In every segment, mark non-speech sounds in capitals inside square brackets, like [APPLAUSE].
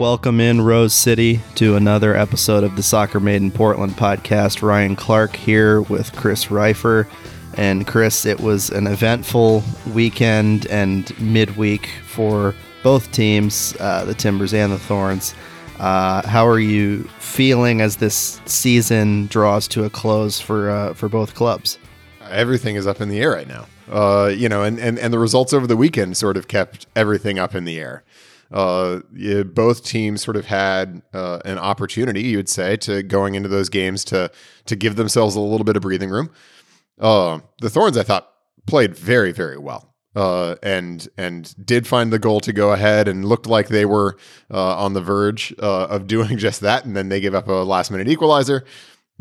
Welcome in Rose City to another episode of the Soccer Made in Portland podcast. Ryan Clarke here with Chris Rifer. And Chris, it was an eventful weekend and midweek for both teams, uh, the Timbers and the Thorns. Uh, how are you feeling as this season draws to a close for uh, for both clubs? Everything is up in the air right now. Uh, you know, and, and and the results over the weekend sort of kept everything up in the air. Uh, both teams sort of had uh, an opportunity, you would say, to going into those games to to give themselves a little bit of breathing room. Uh, the Thorns, I thought, played very very well uh, and and did find the goal to go ahead and looked like they were uh, on the verge uh, of [LAUGHS] doing just that, and then they gave up a last minute equalizer.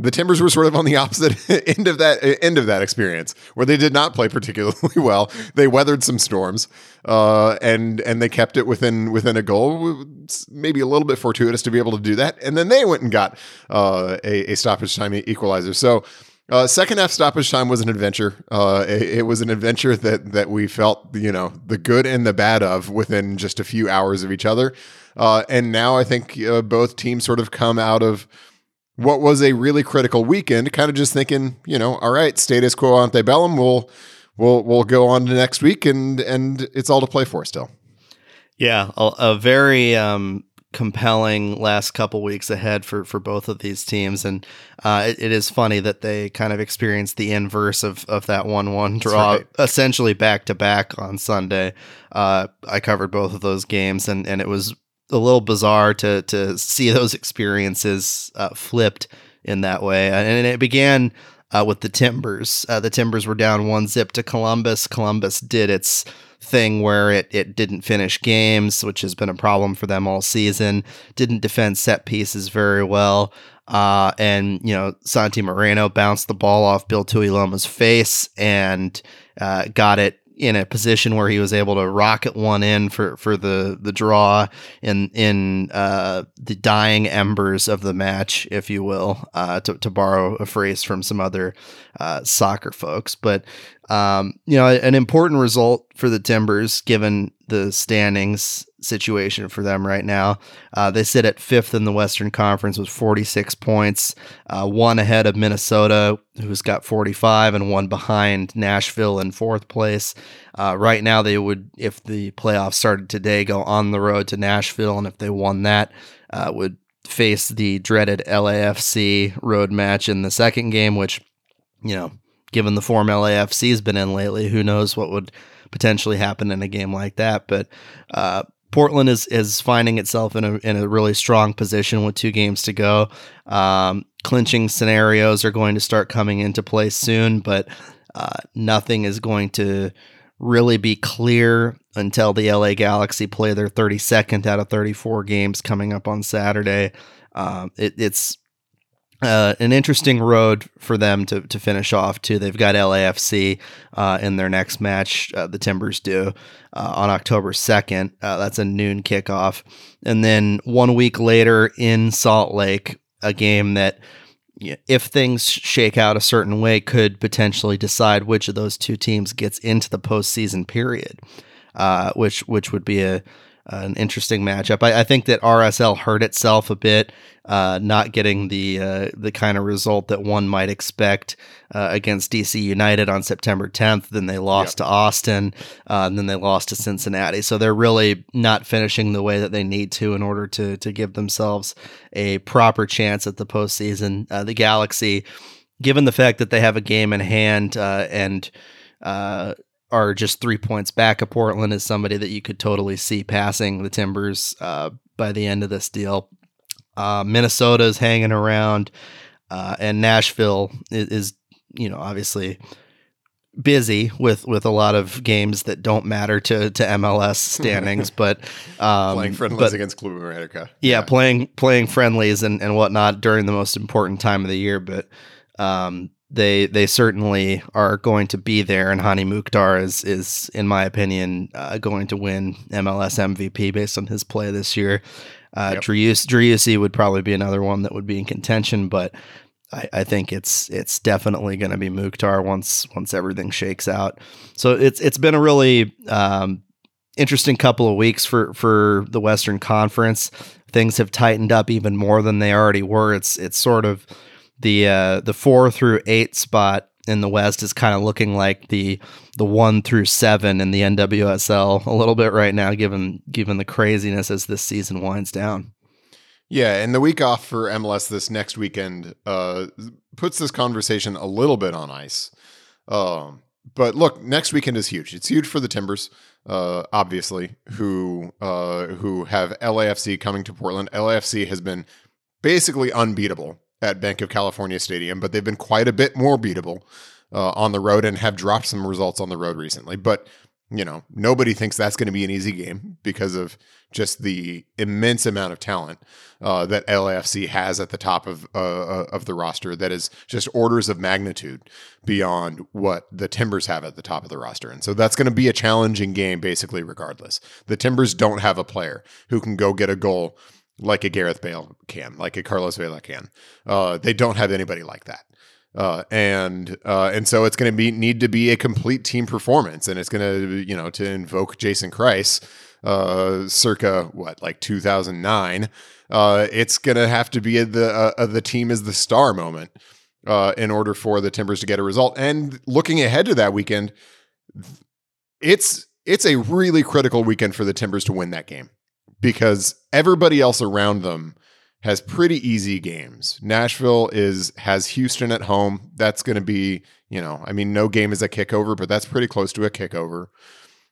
The Timbers were sort of on the opposite [LAUGHS] end of that end of that experience, where they did not play particularly [LAUGHS] well. They weathered some storms, uh, and and they kept it within within a goal. Maybe a little bit fortuitous to be able to do that, and then they went and got uh, a, a stoppage time equalizer. So uh, second half stoppage time was an adventure. Uh, it, it, was an adventure that that we felt, you know, the good and the bad of within just a few hours of each other. Uh, and now I think uh, both teams sort of come out of what was a really critical weekend, kind of just thinking, you know, all right, status quo ante bellum. We'll we'll we'll go on to next week, and and it's all to play for still. Yeah, a, a very um, compelling last couple weeks ahead for for both of these teams and uh, it, it is funny that they kind of experienced the inverse of of that 1-1 draw right. essentially back to back on Sunday uh, I covered both of those games and and it was a little bizarre to to see those experiences uh, flipped in that way and it began uh, with the Timbers uh, the Timbers were down one zip to Columbus Columbus did its thing where it, it didn't finish games, which has been a problem for them all season. Didn't defend set pieces very well. Uh, and, you know, Santi Moreno bounced the ball off Bill Tuiloma's face and uh, got it in a position where he was able to rocket one in for, for the, the draw in in uh, the dying embers of the match, if you will, uh, to, to borrow a phrase from some other uh, soccer folks. But um, you know, an important result for the Timbers, given the standings situation for them right now. Uh, they sit at fifth in the Western Conference with 46 points, uh, one ahead of Minnesota, who's got 45, and one behind Nashville in fourth place. Uh, right now, they would, if the playoffs started today, go on the road to Nashville, and if they won that, uh, would face the dreaded LAFC road match in the second game, which, you know, given the form LAFC's been in lately, who knows what would potentially happen in a game like that. But uh, Portland is is finding itself in a in a really strong position with two games to go. Um, clinching scenarios are going to start coming into play soon, but uh, nothing is going to really be clear until the LA Galaxy play their 32nd out of 34 games coming up on Saturday. Um, it, it's uh, an interesting road for them to, to finish off too. They've got LAFC uh, in their next match. Uh, the Timbers do uh, on October second. Uh, that's a noon kickoff, and then one week later in Salt Lake, a game that, if things shake out a certain way, could potentially decide which of those two teams gets into the postseason period. Uh, which which would be a an interesting matchup. I, I, think that RSL hurt itself a bit, uh, not getting the uh, the kind of result that one might expect uh, against DC United on September 10th. Then they lost yep. to Austin, uh, and then they lost to Cincinnati. So they're really not finishing the way that they need to in order to to give themselves a proper chance at the postseason. Uh, the Galaxy, given the fact that they have a game in hand uh, and are just three points back of Portland is somebody that you could totally see passing the Timbers uh, by the end of this deal. Uh, Minnesota's hanging around, uh, and Nashville is, is, you know, obviously busy with with a lot of games that don't matter to to MLS [LAUGHS] standings, but um, playing friendlies but, against Club America. Yeah, yeah, playing playing friendlies and and whatnot during the most important time of the year, but. Um, they they certainly are going to be there, and Hany Mukhtar is is in my opinion uh, going to win MLS MVP based on his play this year. Uh, yep. Driussi would probably be another one that would be in contention, but I, I think it's it's definitely going to be Mukhtar once once everything shakes out. So it's it's been a really um, interesting couple of weeks for for the Western Conference. Things have tightened up even more than they already were. It's it's sort of the uh, the four through eight spot in the West is kind of looking like the the one through seven in the NWSL a little bit right now, given given the craziness as this season winds down. Yeah, and the week off for MLS this next weekend uh, puts this conversation a little bit on ice. Um, but look, next weekend is huge. It's huge for the Timbers, uh, obviously, who uh, who have LAFC coming to Portland. LAFC has been basically unbeatable at Bank of California Stadium, but they've been quite a bit more beatable uh, on the road and have dropped some results on the road recently. But you know, nobody thinks that's going to be an easy game because of just the immense amount of talent uh, that LAFC has at the top of uh, uh, of the roster. That is just orders of magnitude beyond what the Timbers have at the top of the roster, and so that's going to be a challenging game, basically, regardless. The Timbers don't have a player who can go get a goal like a Gareth Bale can, like a Carlos Vela can. Uh, they don't have anybody like that. Uh, and uh, and so it's going to be need to be a complete team performance, and it's going to you know to invoke Jason Kreis, uh, circa what like 2009. Uh, it's going to have to be the uh, the team is the star moment in order for the Timbers to get a result. And looking ahead to that weekend, it's it's a really critical weekend for the Timbers to win that game because everybody else around them has pretty easy games. Nashville is has Houston at home. That's going to be, you know, I mean, no game is a kickover, but that's pretty close to a kickover.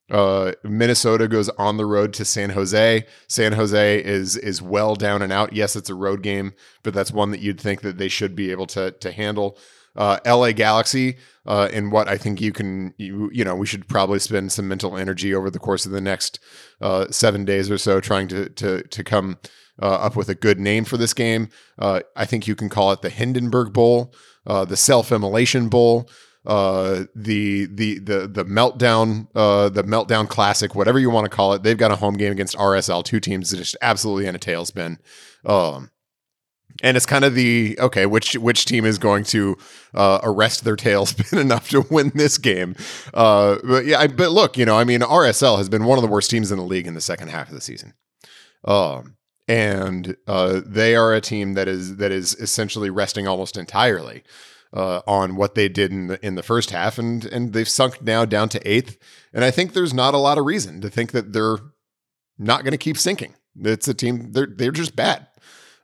Uh, Minnesota goes on the road to San Jose. San Jose is is well down and out. Yes, it's a road game, but that's one that you'd think that they should be able to to handle uh, LA Galaxy uh, in what I think you can, you, you know, we should probably spend some mental energy over the course of the next uh, seven days or so trying to to to come uh, up with a good name for this game. Uh, I think you can call it the Hindenburg Bowl, uh, the Self Immolation Bowl. Uh, the the the the meltdown uh, the meltdown classic whatever you want to call it they've got a home game against RSL two teams that just absolutely in a tailspin um, and it's kind of the okay which which team is going to uh, arrest their tailspin [LAUGHS] enough to win this game? Uh, but yeah I, but look you know i mean rsl has been one of the worst teams in the league in the second half of the season. Um, and uh, they are a team that is that is essentially resting almost entirely uh, on what they did in the in the first half. And and they've sunk now down to eighth. And i think there's not a lot of reason to think that they're not going to keep sinking. It's a team they're they're just bad.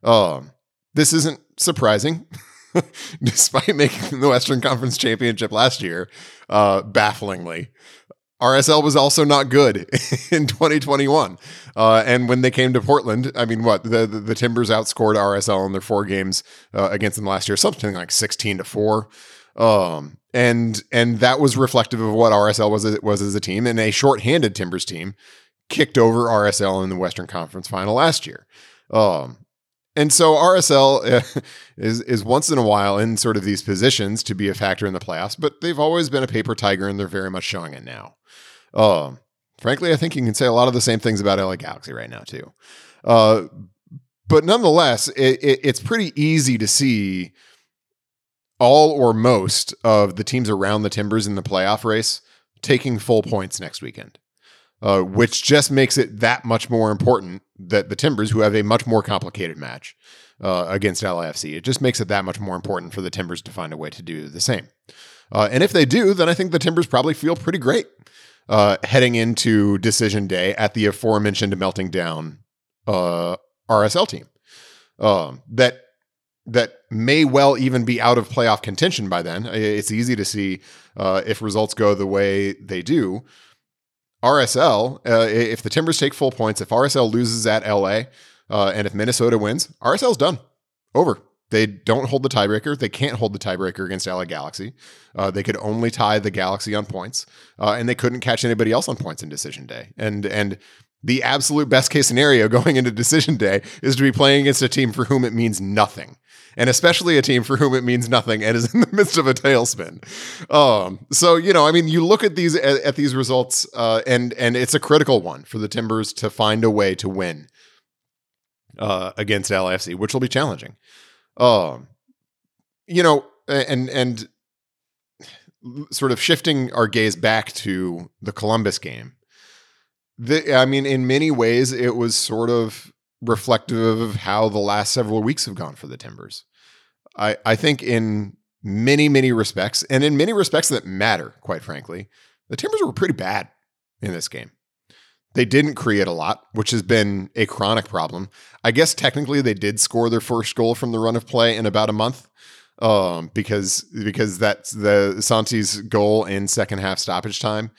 Um this isn't surprising. [LAUGHS] Despite making the Western Conference Championship last year, uh, bafflingly, RSL was also not good [LAUGHS] in 2021. Uh, and when they came to Portland, I mean, what the the, the Timbers outscored RSL in their four games uh, against them last year, something like 16 to four. Um, and and that was reflective of what RSL was was as a team, and a shorthanded Timbers team kicked over RSL in the Western Conference Final last year. Um, and so RSL [LAUGHS] is is once in a while in sort of these positions to be a factor in the playoffs, but they've always been a paper tiger, and they're very much showing it now. Uh, frankly, I think you can say a lot of the same things about LA Galaxy right now too. Uh, but nonetheless, it, it, it's pretty easy to see all or most of the teams around the Timbers in the playoff race taking full points next weekend. uh, which just makes it that much more important that the Timbers, who have a much more complicated match uh, against LAFC, it just makes it that much more important for the Timbers to find a way to do the same. Uh, and if they do, then I think the Timbers probably feel pretty great uh, heading into decision day at the aforementioned melting down uh, RSL team. Um, that that may well even be out of playoff contention by then. It's easy to see uh, if results go the way they do. RSL, uh, if the Timbers take full points, if RSL loses at LA, uh, and if Minnesota wins, RSL's done. Over. They don't hold the tiebreaker. They can't hold the tiebreaker against LA Galaxy. Uh, they could only tie the Galaxy on points, uh, and they couldn't catch anybody else on points in decision day. And and the absolute best case scenario [LAUGHS] going into decision day is to be playing against a team for whom it means nothing and especially a team for whom it means nothing and is in the [LAUGHS] midst of a tailspin. Um, so you know, I mean, you look at these at, at these results, uh, and and it's a critical one for the Timbers to find a way to win uh, against LFC, which will be challenging. Um, you know, and and sort of shifting our gaze back to the Columbus game. The, I mean, in many ways, it was sort of reflective of how the last several weeks have gone for the Timbers. I, I think in many, many respects, and in many respects that matter, quite frankly, the Timbers were pretty bad in this game. They didn't create a lot, which has been a chronic problem. I guess technically they did score their first goal from the run of play in about a month, um, because because that's the Santi's goal in second half stoppage time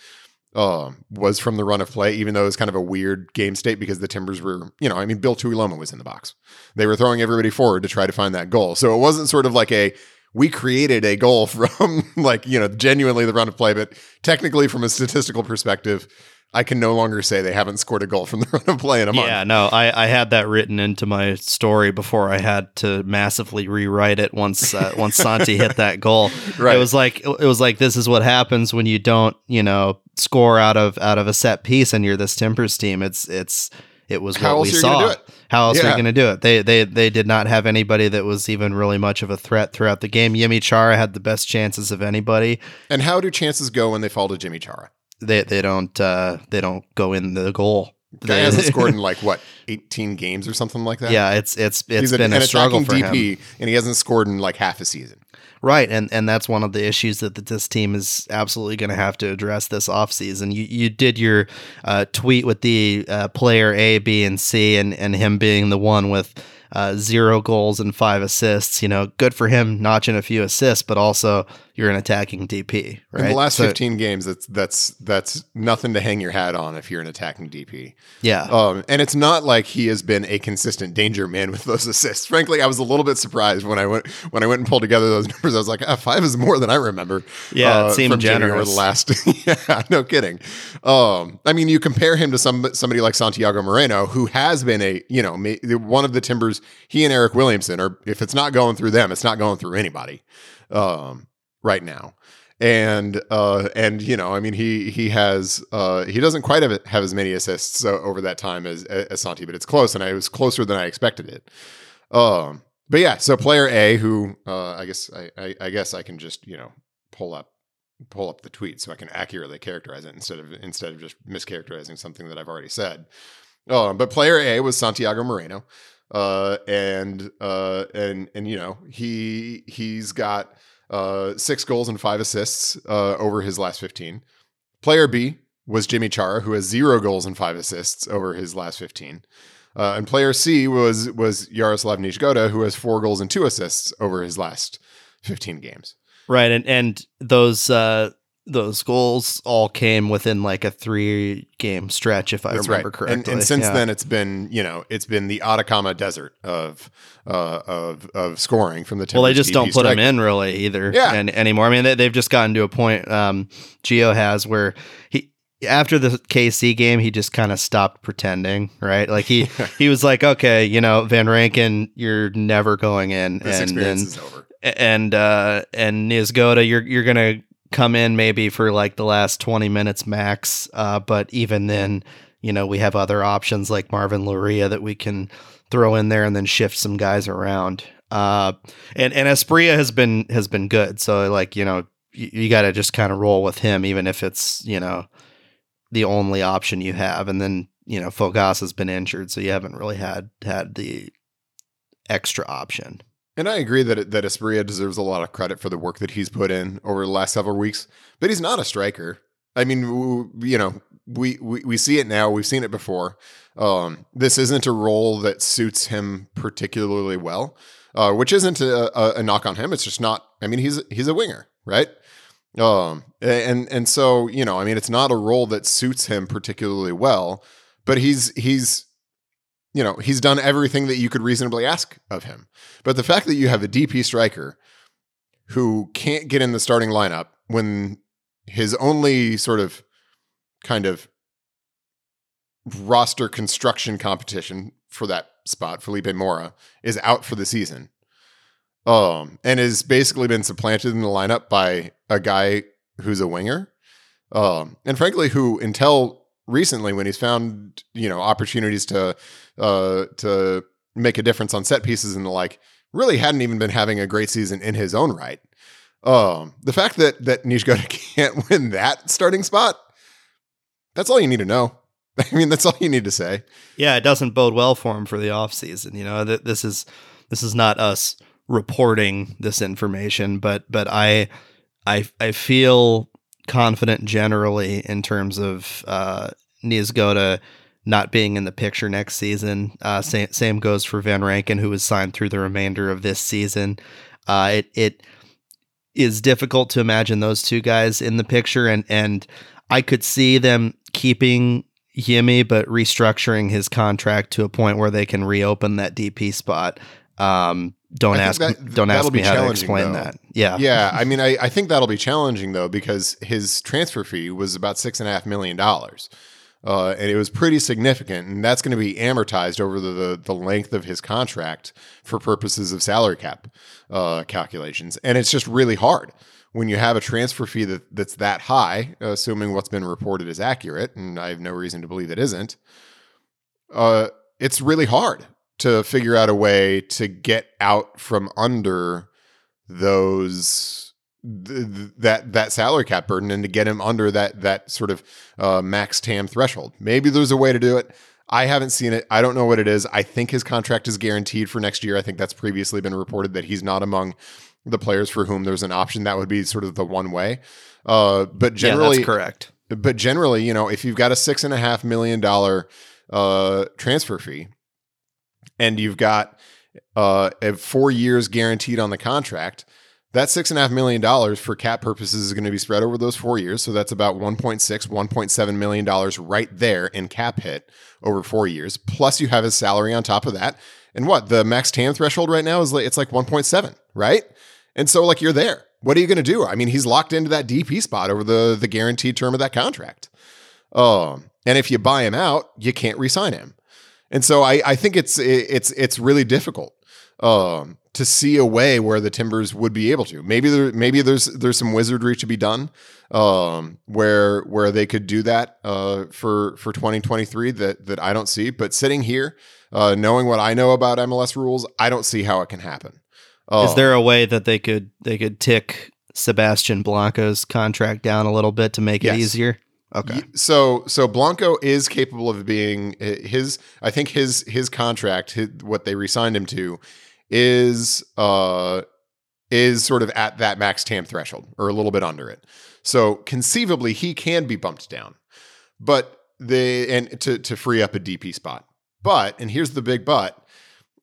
uh, was from the run of play, even though it was kind of a weird game state because the Timbers were, you know, I mean, Bill Tuiloma was in the box. They were throwing everybody forward to try to find that goal. So it wasn't sort of like a, we created a goal [LAUGHS] from like, you know, genuinely the run of play, but technically from a statistical perspective, I can no longer say they haven't scored a goal from the [LAUGHS] run of play in a month. Yeah, no, I, I had that written into my story before I had to massively rewrite it once uh, [LAUGHS] once Santi hit that goal. Right. It was like it was like this is what happens when you don't you know score out of out of a set piece and you're this Timbers team. It's it's it was How what we saw. How else yeah. are you going to do it? They they they did not have anybody that was even really much of a threat throughout the game. Yimmi Chara had the best chances of anybody. And how do chances go when they fall to Yimmi Chara? They they don't uh, they don't go in the goal. Guy hasn't [LAUGHS] scored in like what eighteen games or something like that. Yeah, it's it's it's He's been a, a struggle for DP, him, and he hasn't scored in like half a season. Right, and and that's one of the issues that this team is absolutely going to have to address this offseason. You you did your uh, tweet with the uh, player A, B, and C, and and him being the one with uh, zero goals and five assists. You know, good for him notching a few assists, but also you're an attacking DP. Right? In the last so, 15 games, that's that's that's nothing to hang your hat on if you're an attacking DP. Yeah. Um, and it's not like he has been a consistent danger man with those assists. Frankly, I was a little bit surprised when I went when I went and pulled together those numbers. I was like, ah, five is more than I remember. Yeah, uh, it seemed generous. Over the last, [LAUGHS] yeah, no kidding. Um, I mean, you compare him to some somebody like Santiago Moreno, who has been a you know one of the Timbers. He and Eric Williamson are. If it's not going through them, it's not going through anybody. Um, right now. And uh, and you know, I mean, he he has uh, he doesn't quite have have as many assists uh, over that time as as Santi, but it's close, and I was closer than I expected it. Um, but yeah, so player A, who uh, I guess I, I, I guess I can just you know pull up pull up the tweet so I can accurately characterize it instead of instead of just mischaracterizing something that I've already said. Um, but player A was Santiago Moreno, uh, and uh, and and you know he he's got uh, six goals and five assists uh, over his last 15. Player B was Yimmi Chara, who has zero goals and five assists over his last 15. Uh, and player C was was Yaroslav Niezgoda, who has four goals and two assists over his last 15 games. Right, and and those uh, those goals all came within like a three game stretch, if I That's remember right. correctly. And, and since yeah. then, it's been you know it's been the Atacama Desert of uh, of of scoring from the. Well, they just don't put them in really either. Yeah. And, anymore. I mean, they, they've just gotten to a point. Um, Gio has where he after the KC game, he just kind of stopped pretending, right? Like he [LAUGHS] he was like, okay, you know, Van Rankin, you're never going in, this and experience is over. And uh, and Niezgoda, you're you're gonna come in maybe for like the last 20 minutes max. Uh, but even then, you know, we have other options like Marvin Loria that we can throw in there and then shift some guys around. Uh, and, and Asprilla has been, has been good. So like, you know, you, you got to just kind of roll with him, even if it's, you know, the only option you have, and then you know Fogaça has been injured, so you haven't really had had the extra option. And I agree that that Asprilla deserves a lot of credit for the work that he's put in over the last several weeks, but he's not a striker. I mean, you know, we, we we see it now. We've seen it before. Um, this isn't a role that suits him particularly well, uh, which isn't a, a, a, knock on him. It's just not. I mean, he's he's a winger, right? Um, and and so you know, I mean, it's not a role that suits him particularly well. But he's he's you know he's done everything that you could reasonably ask of him. But the fact that you have a DP striker who can't get in the starting lineup when his only sort of kind of roster construction competition for that spot, Felipe Mora, is out for the season. Um, and has basically been supplanted in the lineup by a guy who's a winger. Um, and frankly, who until recently, when he's found, you know, opportunities to uh to make a difference on set pieces and the like, really hadn't even been having a great season in his own right. Um, the fact that that Niezgoda [LAUGHS] can't win that starting spot, that's all you need to know. [LAUGHS] I mean, that's all you need to say. Yeah, it doesn't bode well for him for the offseason. You know, that this is this is not us reporting this information, but but I I I feel confident generally in terms of uh not being in the picture next season. Uh, same, same goes for Van Rankin, who was signed through the remainder of this season. Uh, it it is difficult to imagine those two guys in the picture, and and I could see them keeping Yimmi, but restructuring his contract to a point where they can reopen that DP spot. Um, don't ask that, don't ask me how to explain though. that. Yeah, yeah. [LAUGHS] I mean, I, I think that'll be challenging though because his transfer fee was about six and a half million dollars. Uh, and it was pretty significant, and that's going to be amortized over the, the, the length of his contract for purposes of salary cap uh, calculations. And it's just really hard when you have a transfer fee that, that's that high, assuming what's been reported is accurate, and I have no reason to believe it isn't. Uh, it's really hard to figure out a way to get out from under those th- that that salary cap burden and to get him under that that sort of uh, max TAM threshold. Maybe there's a way to do it. I haven't seen it. I don't know what it is. I think his contract is guaranteed for next year. I think that's previously been reported that he's not among the players for whom there's an option. That would be sort of the one way. Uh, but generally, yeah, correct. But generally, you know, if you've got a six and a half million dollar uh, transfer fee, and you've got uh, four years guaranteed on the contract, that six and a half million dollars for cap purposes is going to be spread over those four years. So that's about 1.6, 1.7 million dollars right there in cap hit over four years. Plus you have his salary on top of that. And what the max TAM threshold right now is like, it's like 1.7, right? And so like you're there. What are you going to do? I mean, he's locked into that DP spot over the, the guaranteed term of that contract. Um, and if you buy him out, you can't resign him. And so I, I think it's, it's, it's really difficult. Um, to see a way where the Timbers would be able to. Maybe there, maybe there's there's some wizardry to be done um, where where they could do that uh, for for 2023 that that I don't see. But sitting here, uh, knowing what I know about MLS rules, I don't see how it can happen. Uh, Is there a way that they could they could tick Sebastian Blanco's contract down a little bit to make yes. it easier? Okay. So so Blanco is capable of being his. I think his his contract, his, what they resigned him to, is uh is sort of at that max TAM threshold or a little bit under it. So conceivably he can be bumped down. But the and to to free up a DP spot. But and here's the big but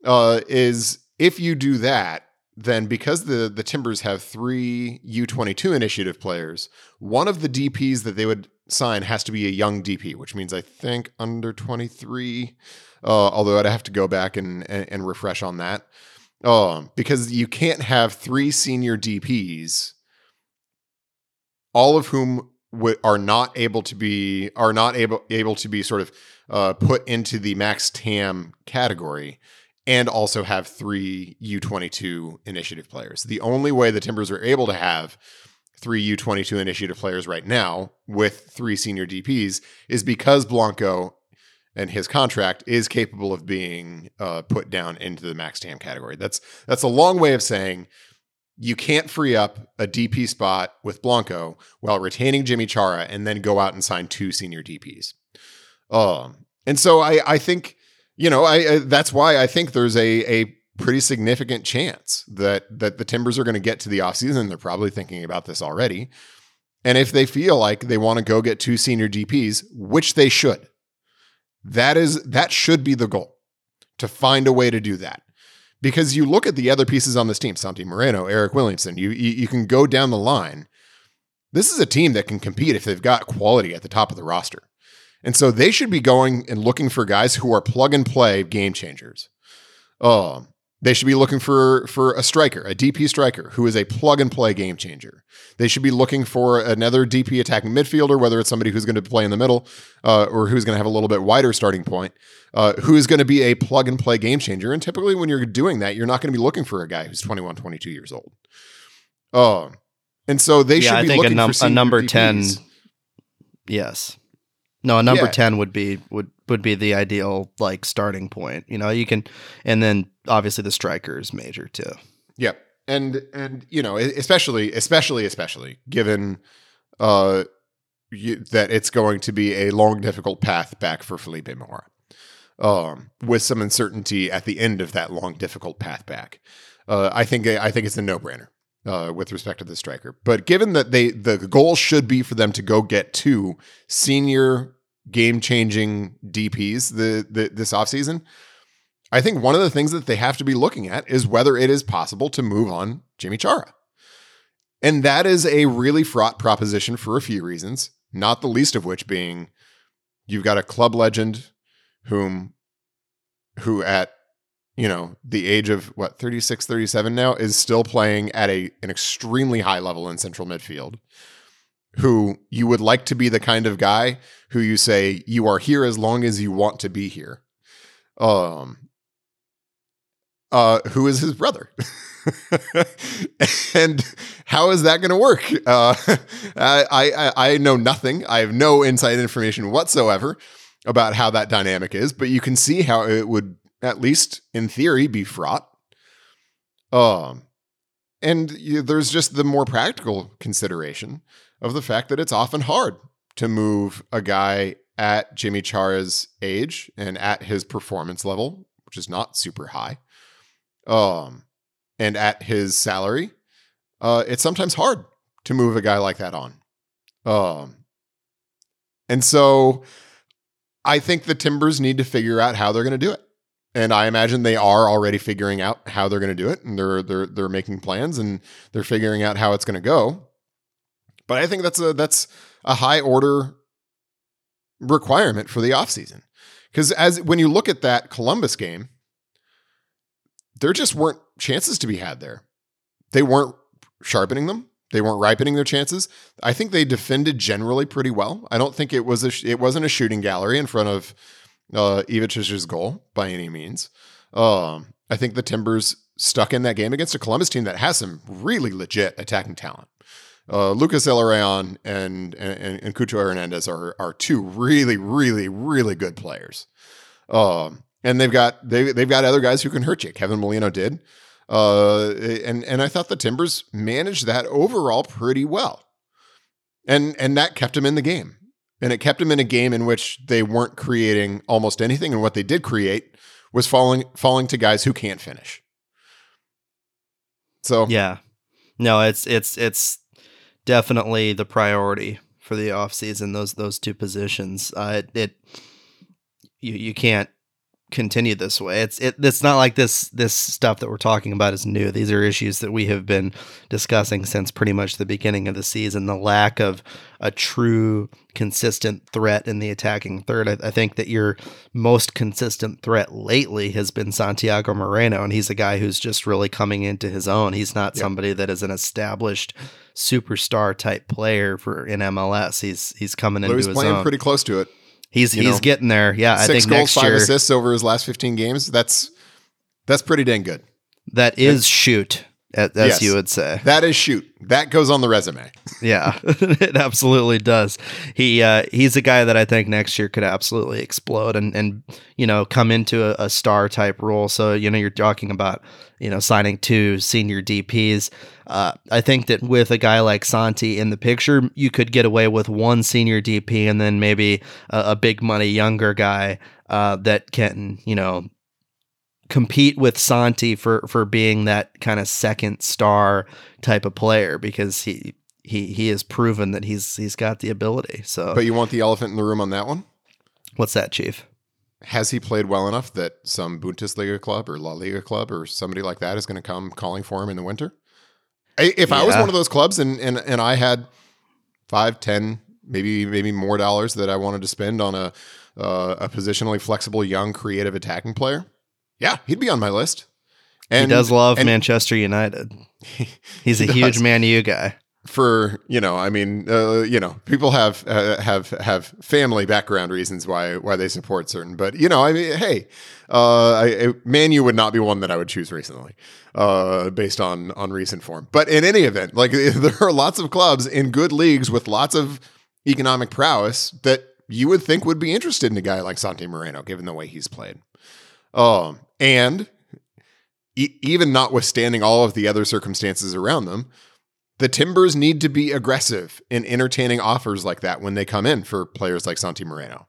uh is if you do that then because the the Timbers have 3 U22 initiative players, one of the DPs that they would sign has to be a young DP, which means I think under 23 uh, although I'd have to go back and, and, and refresh on that. Um, because you can't have three senior DPs, all of whom w- are not able to be are not able able to be sort of uh, put into the max TAM category, and also have three U22 initiative players. The only way the Timbers are able to have three U22 initiative players right now with three senior DPs is because Blanco and his contract is capable of being uh, put down into the max TAM category. That's that's a long way of saying you can't free up a DP spot with Blanco while retaining Yimmi Chara and then go out and sign two senior DPs. Um, and so I, I think, you know, I, I that's why I think there's a a pretty significant chance that that the Timbers are going to get to the offseason. They're probably thinking about this already. And if they feel like they want to go get two senior DPs, which they should, that is that should be the goal to find a way to do that. Because you look at the other pieces on this team, Santi Moreno, Eric Williamson, you, you, you can go down the line. This is a team that can compete if they've got quality at the top of the roster. And so they should be going and looking for guys who are plug and play game changers. Um, they should be looking for for a striker, a DP striker who is a plug and play game changer. They should be looking for another DP attacking midfielder, whether it's somebody who's going to play in the middle uh, or who's going to have a little bit wider starting point, uh, who is going to be a plug and play game changer. And typically, when you're doing that, you're not going to be looking for a guy who's 21, 22 years old. Uh, and so they yeah, should I be think looking a, num- for a number DPs. 10 yes no a number Yeah. 10 would be would would be the ideal like starting point you know you can and then obviously the striker is major too Yep. And and you know, especially especially especially given uh you, that it's going to be a long difficult path back for Felipe Mora. Um with some uncertainty at the end of that long difficult path back. Uh I think I think it's a no-brainer. Uh, with respect to the striker, but given that they the goal should be for them to go get two senior game-changing DPs the, the this offseason, I think one of the things that they have to be looking at is whether it is possible to move on Yimmi Chara. And that is a really fraught proposition for a few reasons, not the least of which being you've got a club legend whom who at you know the age of what 36 37 now is still playing at a an extremely high level in central midfield who you would like to be the kind of guy who you say you are here as long as you want to be here um uh, who is his brother. [LAUGHS] and how is that going to work? Uh, [LAUGHS] I, I I know nothing. I have no inside information whatsoever about how that dynamic is, but you can see how it would, at least in theory, be fraught. Um, and you, there's just the more practical consideration of the fact that it's often hard to move a guy at Yimmi Chara's age and at his performance level, which is not super high um, and at his salary, uh, it's sometimes hard to move a guy like that on. Um, and so I think the Timbers need to figure out how they're going to do it. And I imagine they are already figuring out how they're going to do it, and they're they're they're making plans and they're figuring out how it's going to go. But I think that's a that's a high order requirement for the offseason. Because as when you look at that Columbus game, there just weren't chances to be had there. They weren't sharpening them. They weren't ripening their chances. I think they defended generally pretty well. I don't think it was a it wasn't a shooting gallery in front of uh, Ivic's goal by any means. Um, I think the Timbers stuck in that game against a Columbus team that has some really legit attacking talent. Uh, Lucas Zelarayan and and, and Cucho Hernandez are are two really really really good players. Um, and they've got they they've got other guys who can hurt you. Kevin Molino did, uh, and and I thought the Timbers managed that overall pretty well, and and that kept them in the game, and it kept them in a game in which they weren't creating almost anything, and what they did create was falling falling to guys who can't finish. So yeah no it's it's it's definitely the priority for the offseason those those two positions. Uh, it, it you you can't continue this way. It's it, it's not like this this stuff that we're talking about is new. These are issues that we have been discussing since pretty much the beginning of the season. The lack of a true consistent threat in the attacking third. I, I think that your most consistent threat lately has been Santiago Moreno, and he's a guy who's just really coming into his own. He's not somebody that is an established superstar type player for in MLS. He's he's coming into Louis his playing own. pretty close to it. He's he's know, getting there. Yeah, I Six think goals, next five year assists over his last 15 games. That's that's pretty dang good. that is shoot. As, Yes. you would say. That is shoot. That goes on the resume. Yeah, [LAUGHS] it absolutely does. He uh, he's a guy that I think next year could absolutely explode and and you know come into a, a star type role. So you know you're talking about you know signing two senior DPS. Uh, I think that with a guy like Santi in the picture, you could get away with one senior DP and then maybe a, a big money younger guy uh, that can you know compete with Santi for for being that kind of second star type of player because he he he has proven that he's he's got the ability. So But you want the elephant in the room on that one? what's that, Chief? Has he played well enough that some Bundesliga club or La Liga club or somebody like that is going to come calling for him in the winter? I- If I was one of those clubs and, and and I had five, ten, maybe maybe more dollars that I wanted to spend on a uh, a positionally flexible, young, creative attacking player, yeah, he'd be on my list. he does love and Manchester United. [LAUGHS] He's a He huge does. Man U guy. for you know, I mean, uh, you know, people have uh, have have family background reasons why why they support certain, but you know, I mean, hey, uh, I, I, Man U would not be one that I would choose recently, uh, based on on recent form. But in any event, like [LAUGHS] there are lots of clubs in good leagues with lots of economic prowess that you would think would be interested in a guy like Santi Moreno, given the way he's played. Um, and e- even notwithstanding all of the other circumstances around them, the Timbers need to be aggressive in entertaining offers like that when they come in for players like Santi Moreno.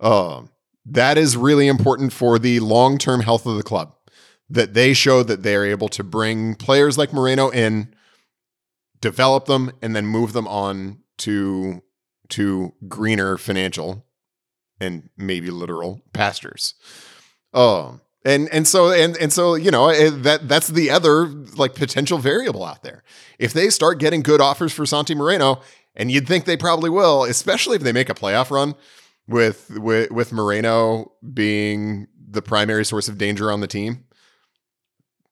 Um, that is really important for the long term health of the club. That they show that they are able to bring players like Moreno in, develop them, and then move them on to to greener financial and maybe literal pastures. Um, and and so and and so you know that that's the other like potential variable out there. If they start getting good offers for Santi Moreno, and you'd think they probably will, especially if they make a playoff run with with with Moreno being the primary source of danger on the team,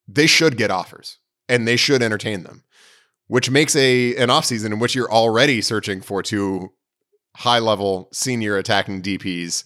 they should get offers and they should entertain them, which makes a an offseason in which you're already searching for two high level senior attacking DPs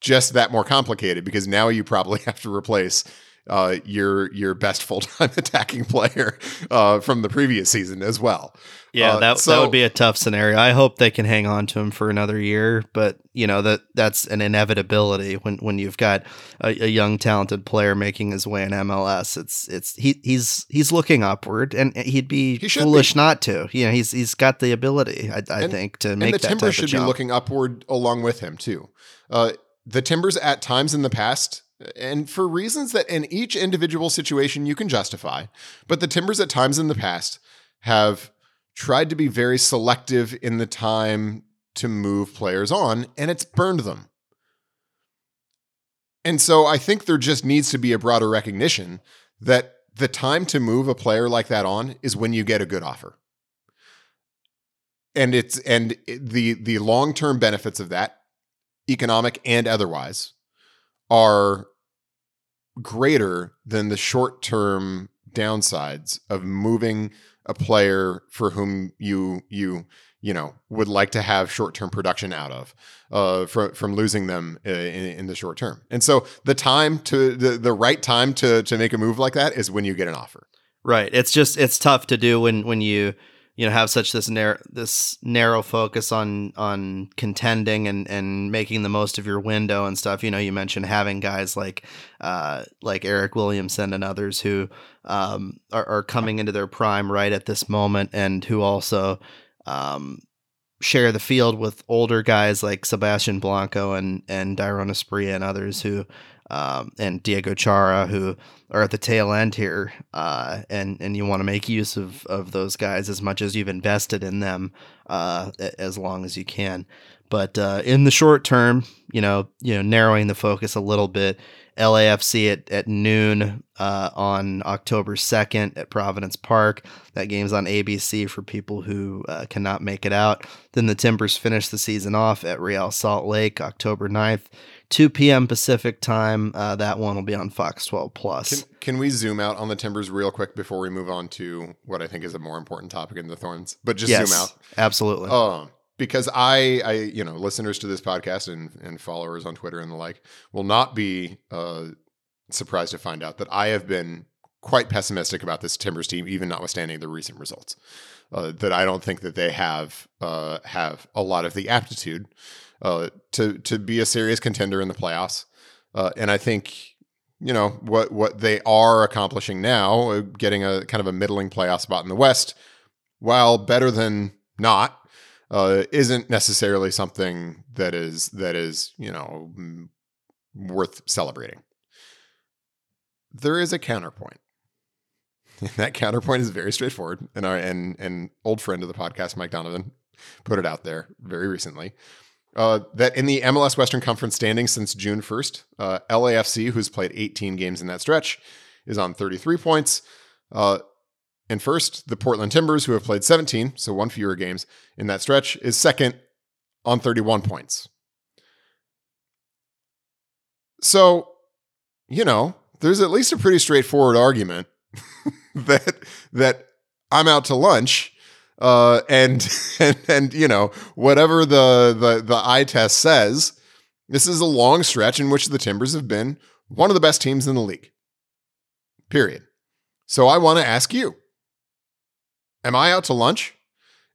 just that more complicated because now you probably [LAUGHS] have to replace uh, your your best full time [LAUGHS] attacking player uh, from the previous season as well. Yeah, Uh, that that would be a tough scenario. I hope they can hang on to him for another year, but you know that that's an inevitability when when you've got a, a young talented player making his way in MLS. It's it's he he's he's looking upward, and he'd be He foolish be. not to. You know, he's he's got the ability. I, I And- think to and make the that Timbers should be looking upward along with him too. Uh, the Timbers at times in the past, and for reasons that in each individual situation you can justify, but the Timbers at times in the past have tried to be very selective in the time to move players on, and it's burned them. And so I think there just needs to be a broader recognition that the time to move a player like that on is when you get a good offer and it's and the the long term benefits of that economic and otherwise are greater than the short term downsides of moving a player for whom you you you know would like to have short term production out of uh from from losing them uh, in, in the short term and so the time to the, the right time to to make a move like that is when you get an offer Right. It's just it's tough to do when when you you know have such this narrow this narrow focus on on contending and and making the most of your window and stuff. You know, you mentioned having guys like uh like Eric Williamson and others who um are, are coming into their prime right at this moment and who also um share the field with older guys like Sebastian Blanco and and Dairon Asprilla and others who um, and Diego Chara who are at the tail end here, uh, and and you want to make use of of those guys as much as you've invested in them, uh, as long as you can. But uh, in the short term, you know, you know, narrowing the focus a little bit. LAFC at, at noon uh, on October 2nd at Providence Park. That game's on ABC for people who uh, cannot make it out. Then the Timbers finish the season off at Real Salt Lake October 9th, 2 p.m. Pacific time. Uh, that one will be on Fox 12 Plus. Can, can we zoom out on the Timbers real quick before we move on to what I think is a more important topic in the Thorns? But just yes, zoom out. absolutely. Um, because I, I, you know, listeners to this podcast and and followers on Twitter and the like will not be uh, surprised to find out that I have been quite pessimistic about this Timbers team, even notwithstanding the recent results. Uh, that I don't think that they have uh, have a lot of the aptitude uh, to to be a serious contender in the playoffs. Uh, and I think you know what what they are accomplishing now, uh, getting a kind of a middling playoff spot in the West, while better than not, uh, isn't necessarily something that is that is you know worth celebrating. There is a counterpoint. [LAUGHS] And that counterpoint is very straightforward, and our and and old friend of the podcast, Mike Donovan, put it out there very recently. Uh, that in the MLS Western Conference standings since June 1st, uh, LAFC, who's played 18 games in that stretch, is on 33 points. Uh, and first, the Portland Timbers, who have played 17, so one fewer games in that stretch, is second on 31 points. So, you know, there's at least a pretty straightforward argument [LAUGHS] that that I'm out to lunch, uh, and, [LAUGHS] and and you know whatever the the the eye test says, this is a long stretch in which the Timbers have been one of the best teams in the league. Period. So I want to ask you: Am I out to lunch?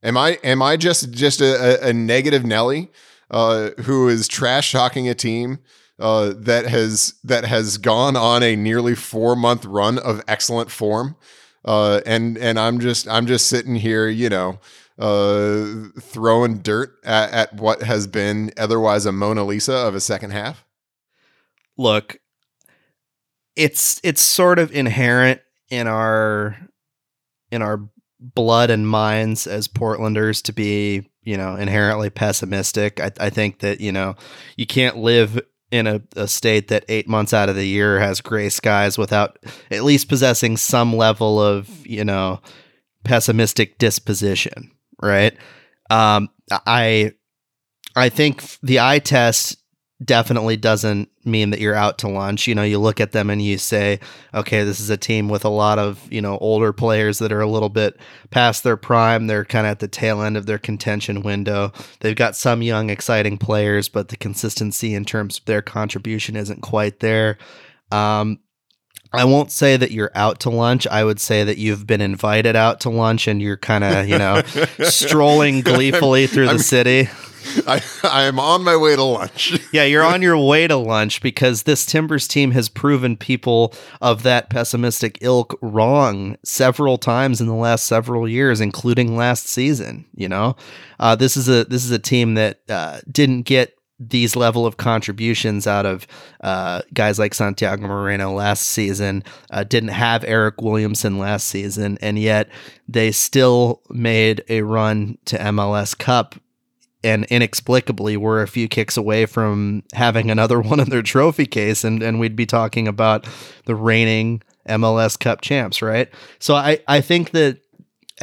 Am I am I just just a, a negative Nelly uh, who is trash talking a team uh, that has that has gone on a nearly four month run of excellent form, uh, and and I'm just I'm just sitting here, you know, uh, throwing dirt at, at what has been otherwise a Mona Lisa of a second half. Look, it's it's sort of inherent in our in our blood and minds as Portlanders to be, you know, inherently pessimistic. I, I think that, you know, you can't live in a, a, state that eight months out of the year has gray skies without at least possessing some level of you know pessimistic disposition right? Um, i i think the eye test definitely doesn't mean that you're out to lunch. You know, you look at them and you say, okay, this is a team with a lot of, you know, older players that are a little bit past their prime. They're kind of at the tail end of their contention window. They've got some young, exciting players, but the consistency in terms of their contribution isn't quite there. Um, I won't say that you're out to lunch. I would say that you've been invited out to lunch and you're kind of, you know, [LAUGHS] strolling gleefully through the I'm, city. I, I am on my way to lunch. yeah, you're on your way to lunch because this Timbers team has proven people of that pessimistic ilk wrong several times in the last several years, including last season. You know, uh, this is a this is a team that uh, didn't get these level of contributions out of uh, guys like Santiago Moreno last season, uh, didn't have Eryk Williamson last season, and yet they still made a run to MLS Cup and inexplicably we're a few kicks away from having another [LAUGHS] one in their trophy case and, and we'd be talking about the reigning MLS Cup champs, right? So I, I think that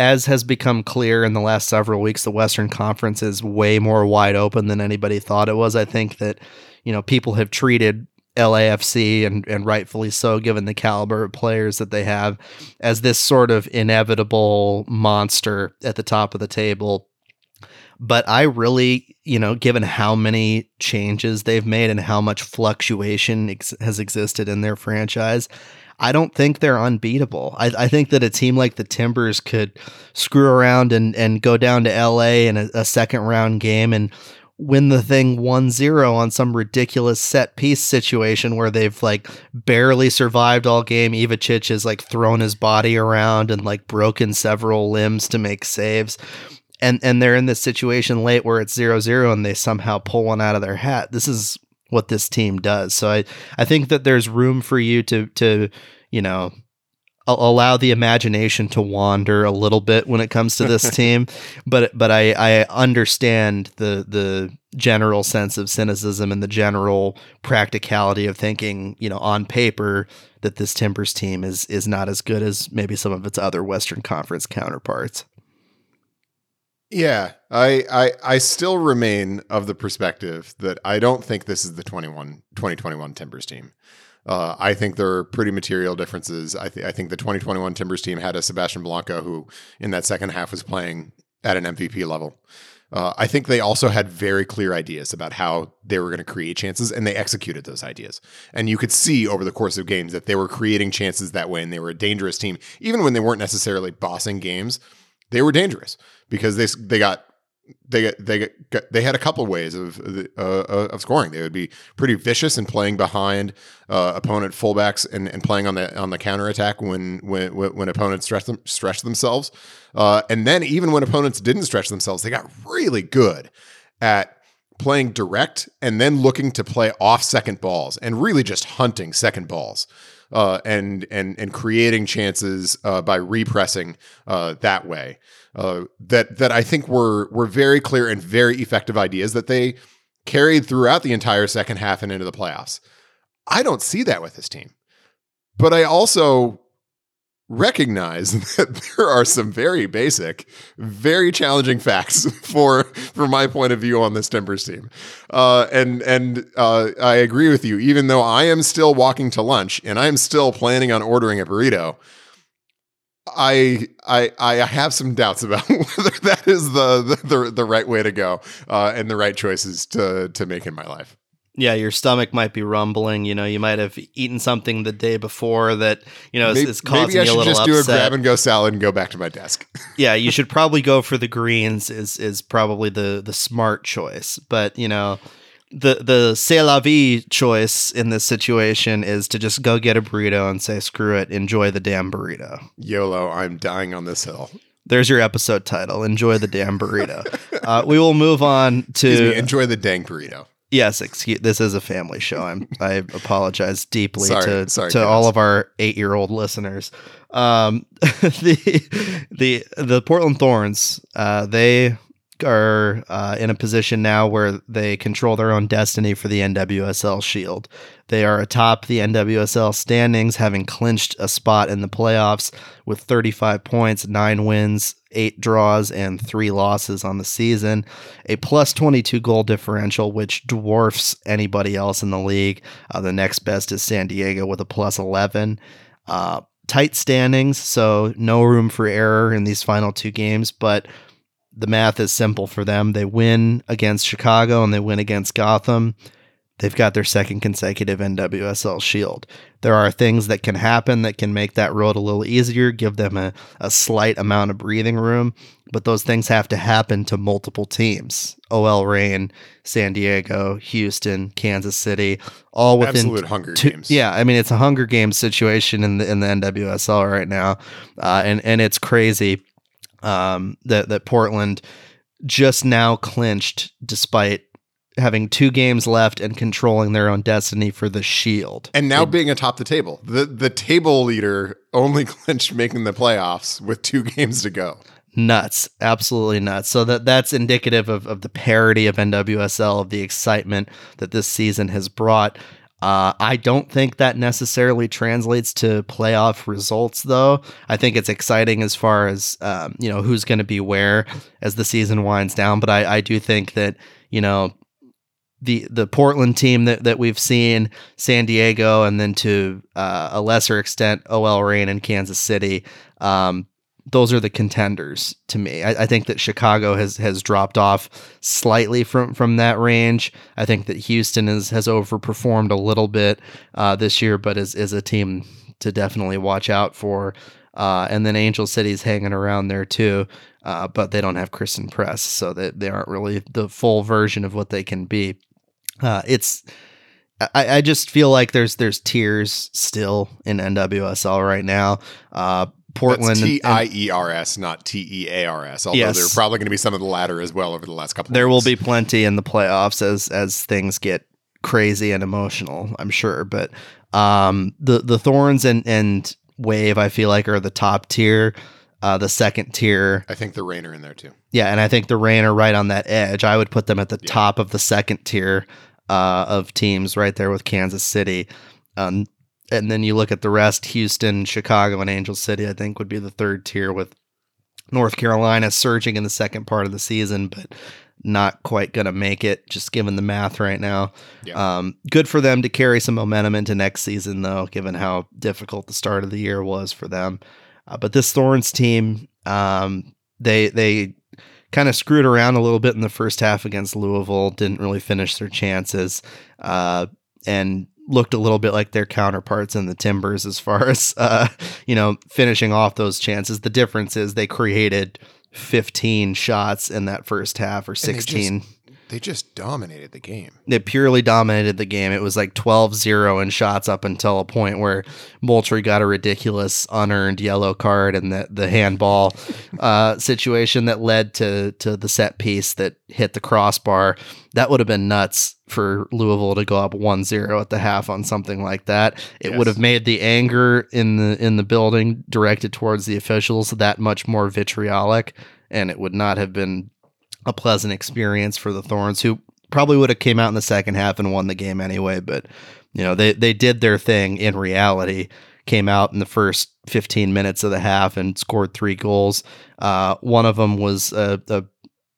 as has become clear in the last several weeks, the Western Conference is way more wide open than anybody thought it was. I think that, you know, people have treated LAFC and, and rightfully so, given the caliber of players that they have, as this sort of inevitable monster at the top of the table but I really, you know, given how many changes they've made and how much fluctuation ex- has existed in their franchise, I don't think they're unbeatable. I, I, think that a team like the Timbers could screw around and, and go down to LA in a, a second round game and win the thing 1-0 on some ridiculous set piece situation where they've like barely survived all game. Ivacic has like thrown his body around and like broken several limbs to make saves and and they're in this situation late where it's zero zero and they somehow pull one out of their hat. This is what this team does. So I I think that there's room for you to to you know allow the imagination to wander a little bit when it comes to this [LAUGHS] team but but I I understand the the general sense of cynicism and the general practicality of thinking you know on paper that this Timbers team is is not as good as maybe some of its other Western Conference counterparts. Yeah, I, I I still remain of the perspective that I don't think this is the 21 2021 Timbers team. Uh, I think there are pretty material differences. I, th- I think the 2021 Timbers team had a Sebastian Blanco who, in that second half, was playing at an MVP level. Uh, I think they also had very clear ideas about how they were going to create chances, and they executed those ideas. And you could see over the course of games that they were creating chances that way, and they were a dangerous team, even when they weren't necessarily bossing games. They were dangerous because they they got they they they had a couple ways of uh, uh, of scoring. They would be pretty vicious in playing behind uh, opponent fullbacks and, and playing on the on the counter attack when when when opponents stretch them stretch themselves. Uh, and then even when opponents didn't stretch themselves, they got really good at playing direct and then looking to play off second balls and really just hunting second balls. Uh, and and and creating chances uh, by repressing uh, that way uh, that that I think were were very clear and very effective ideas that they carried throughout the entire second half and into the playoffs. I don't see that with this team, but I also recognize [LAUGHS] that there are some very basic, very challenging facts [LAUGHS] for for my point of view on this Timbers team. Uh, and and uh, I agree with you. Even though I am still walking to lunch and I am still planning on ordering a burrito, I I I have some doubts [LAUGHS] about whether that is the the, the right way to go uh, and the right choices to to make in my life. Yeah, your stomach might be rumbling. You know, you might have eaten something the day before that you know maybe, is, causing maybe I you a should little just upset. do a grab and go salad and go back to my desk. [LAUGHS] yeah, you should probably go for the greens. Is is probably the the smart choice. But you know, the the c'est la vie choice in this situation is to just go get a burrito and say screw it, enjoy the damn burrito. YOLO, I'm dying on this hill. There's your episode title. Enjoy the damn burrito. uh, we will move on to me, enjoy the dang burrito. Yes, excuse. This is a family show. I'm. I apologize deeply sorry, to sorry, to all of our eight year old listeners. Um, [LAUGHS] the the the Portland Thorns. Uh, they are uh, in a position now where they control their own destiny for the NWSL Shield. They are atop the NWSL standings, having clinched a spot in the playoffs with 35 points, nine wins, eight draws, and three losses on the season. A plus 22 goal differential, which dwarfs anybody else in the league. Uh, the next best is San Diego with a plus 11. Uh, tight standings, so no room for error in these final two games, but the math is simple for them. They win against Chicago and they win against Gotham. They've got their second consecutive NWSL Shield. There are things that can happen that can make that road a little easier, give them a, a slight amount of breathing room, but those things have to happen to multiple teams. OL Reign, San Diego, Houston, Kansas City, all within absolute Hunger two, Games. Yeah, I mean it's a Hunger Games situation in the in the NWSL right now, uh, and and it's crazy um, that that Portland just now clinched despite having two games left and controlling their own destiny for the Shield. And now being atop the table. The the table leader only [LAUGHS] clinched making the playoffs with two games to go. Nuts, absolutely nuts. So that that's indicative of, of the parity of NWSL, of the excitement that this season has brought. Uh, I don't think that necessarily translates to playoff results, though. I think it's exciting as far as um, you know who's going to be where as the season winds down. But I, I do think that you know the the Portland team that, that we've seen, San Diego, and then to uh, a lesser extent, OL Reign and Kansas City. Um, those are the contenders to me. I, I, think that Chicago has has dropped off slightly from from that range. I think that Houston is, has overperformed a little bit uh, this year, but is is a team to definitely watch out for. Uh, and then Angel City's hanging around there too, uh, but they don't have Christen Press, so that they, they aren't really the full version of what they can be. Uh, it's I, I, just feel like there's there's tiers still in NWSL right now. Uh, Portland. T I E R S, not T E A R S. Although Yes. there's probably going to be some of the latter as well over the last couple. Of years. There will be plenty in the playoffs as as things get crazy and emotional. I'm sure, but um, the the Thorns and and Wave I feel like are the top tier. Uh, the second tier, I think the Reign are in there too. yeah, and I think the Reign are right on that edge. I would put them at the Yeah. top of the second tier uh, of teams, right there with Kansas City. Um, and then you look at the rest: Houston, Chicago, and Angel City. I think would be the third tier with North Carolina surging in the second part of the season, but not quite going to make it, just given the math right now. Yeah. Um, good for them to carry some momentum into next season, though, given how difficult the start of the year was for them. Uh, but this Thorns team, um, they they kind of screwed around a little bit in the first half against Louisville. Didn't really finish their chances, uh, and looked a little bit like their counterparts in the Timbers as far [LAUGHS] as uh, you know finishing off those chances. The difference is they created 15 shots in that first half or 16 they just dominated the game. They purely dominated the game. It was like 12-0 in shots up until a point where Moultrie got a ridiculous unearned yellow card and the the handball uh, [LAUGHS] situation that led to to the set piece that hit the crossbar. That would have been nuts for Louisville to go up 1-0 at the half on something like that. It yes. would have made the anger in the in the building directed towards the officials that much more vitriolic and it would not have been a pleasant experience for the Thorns, who probably would have came out in the second half and won the game anyway. But you know, they they did their thing in reality. Came out in the first 15 minutes of the half and scored three goals. Uh, one of them was a, a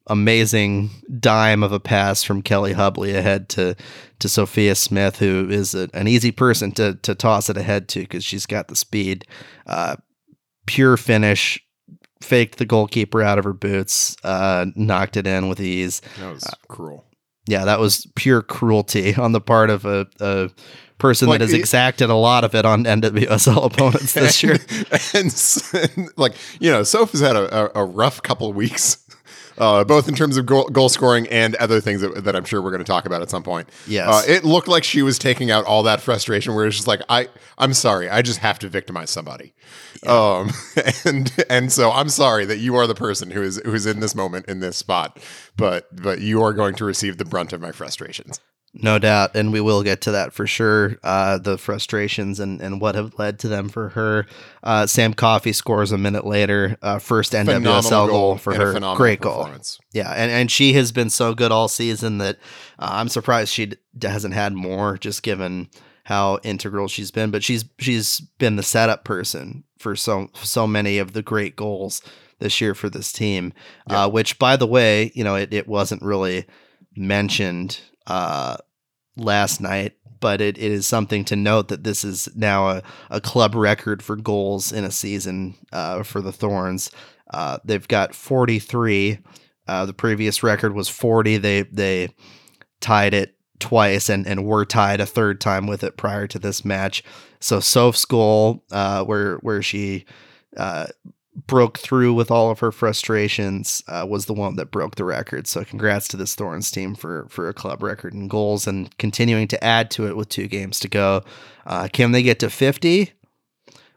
amazing dime of a pass from Kelli Hubly ahead to to Sophia Smith, who is a, an easy person to to toss it ahead to because she's got the speed. Uh, pure finish, faked the goalkeeper out of her boots, uh, knocked it in with ease. That was uh, cruel. Yeah, that was pure cruelty [LAUGHS] on the part of a, a person like, that has exacted a lot of it on NWSL [LAUGHS] opponents this year. And, and, [LAUGHS] like, you know, Soph has had a, a, a rough couple of weeks uh, both in terms of goal, goal, scoring and other things that, that I'm sure we're going to talk about at some point. Yes, uh, it looked like she was taking out all that frustration, where it's just like, I, I'm sorry, I just have to victimize somebody, yeah. um, [LAUGHS] and and so I'm sorry that you are the person who is who's in this moment in this spot, but but you are going to receive the brunt of my frustrations. No doubt, and we will get to that for sure. Uh, the frustrations and, and what have led to them for her. Uh, Sam Coffey scores a minute later, uh, first NWSL goal, goal for her. Great goal. Yeah, and, and she has been so good all season that uh, I'm surprised she d- hasn't had more, just given how integral she's been. But she's she's been the setup person for so so many of the great goals this year for this team. Yeah. Uh, which, by the way, you know, it, it wasn't really mentioned uh, last night, but it, it is something to note that this is now a, a club record for goals in a season uh, for the Thorns. Uh, they've got 43. Uh, the previous record was 40. They they tied it twice and, and were tied a third time with it prior to this match. So Soph's goal, uh, where where she uh, broke through with all of her frustrations uh, was the one that broke the record. So congrats to this Thorns team for for a club record in goals and continuing to add to it with two games to go. Uh, can they get to 50?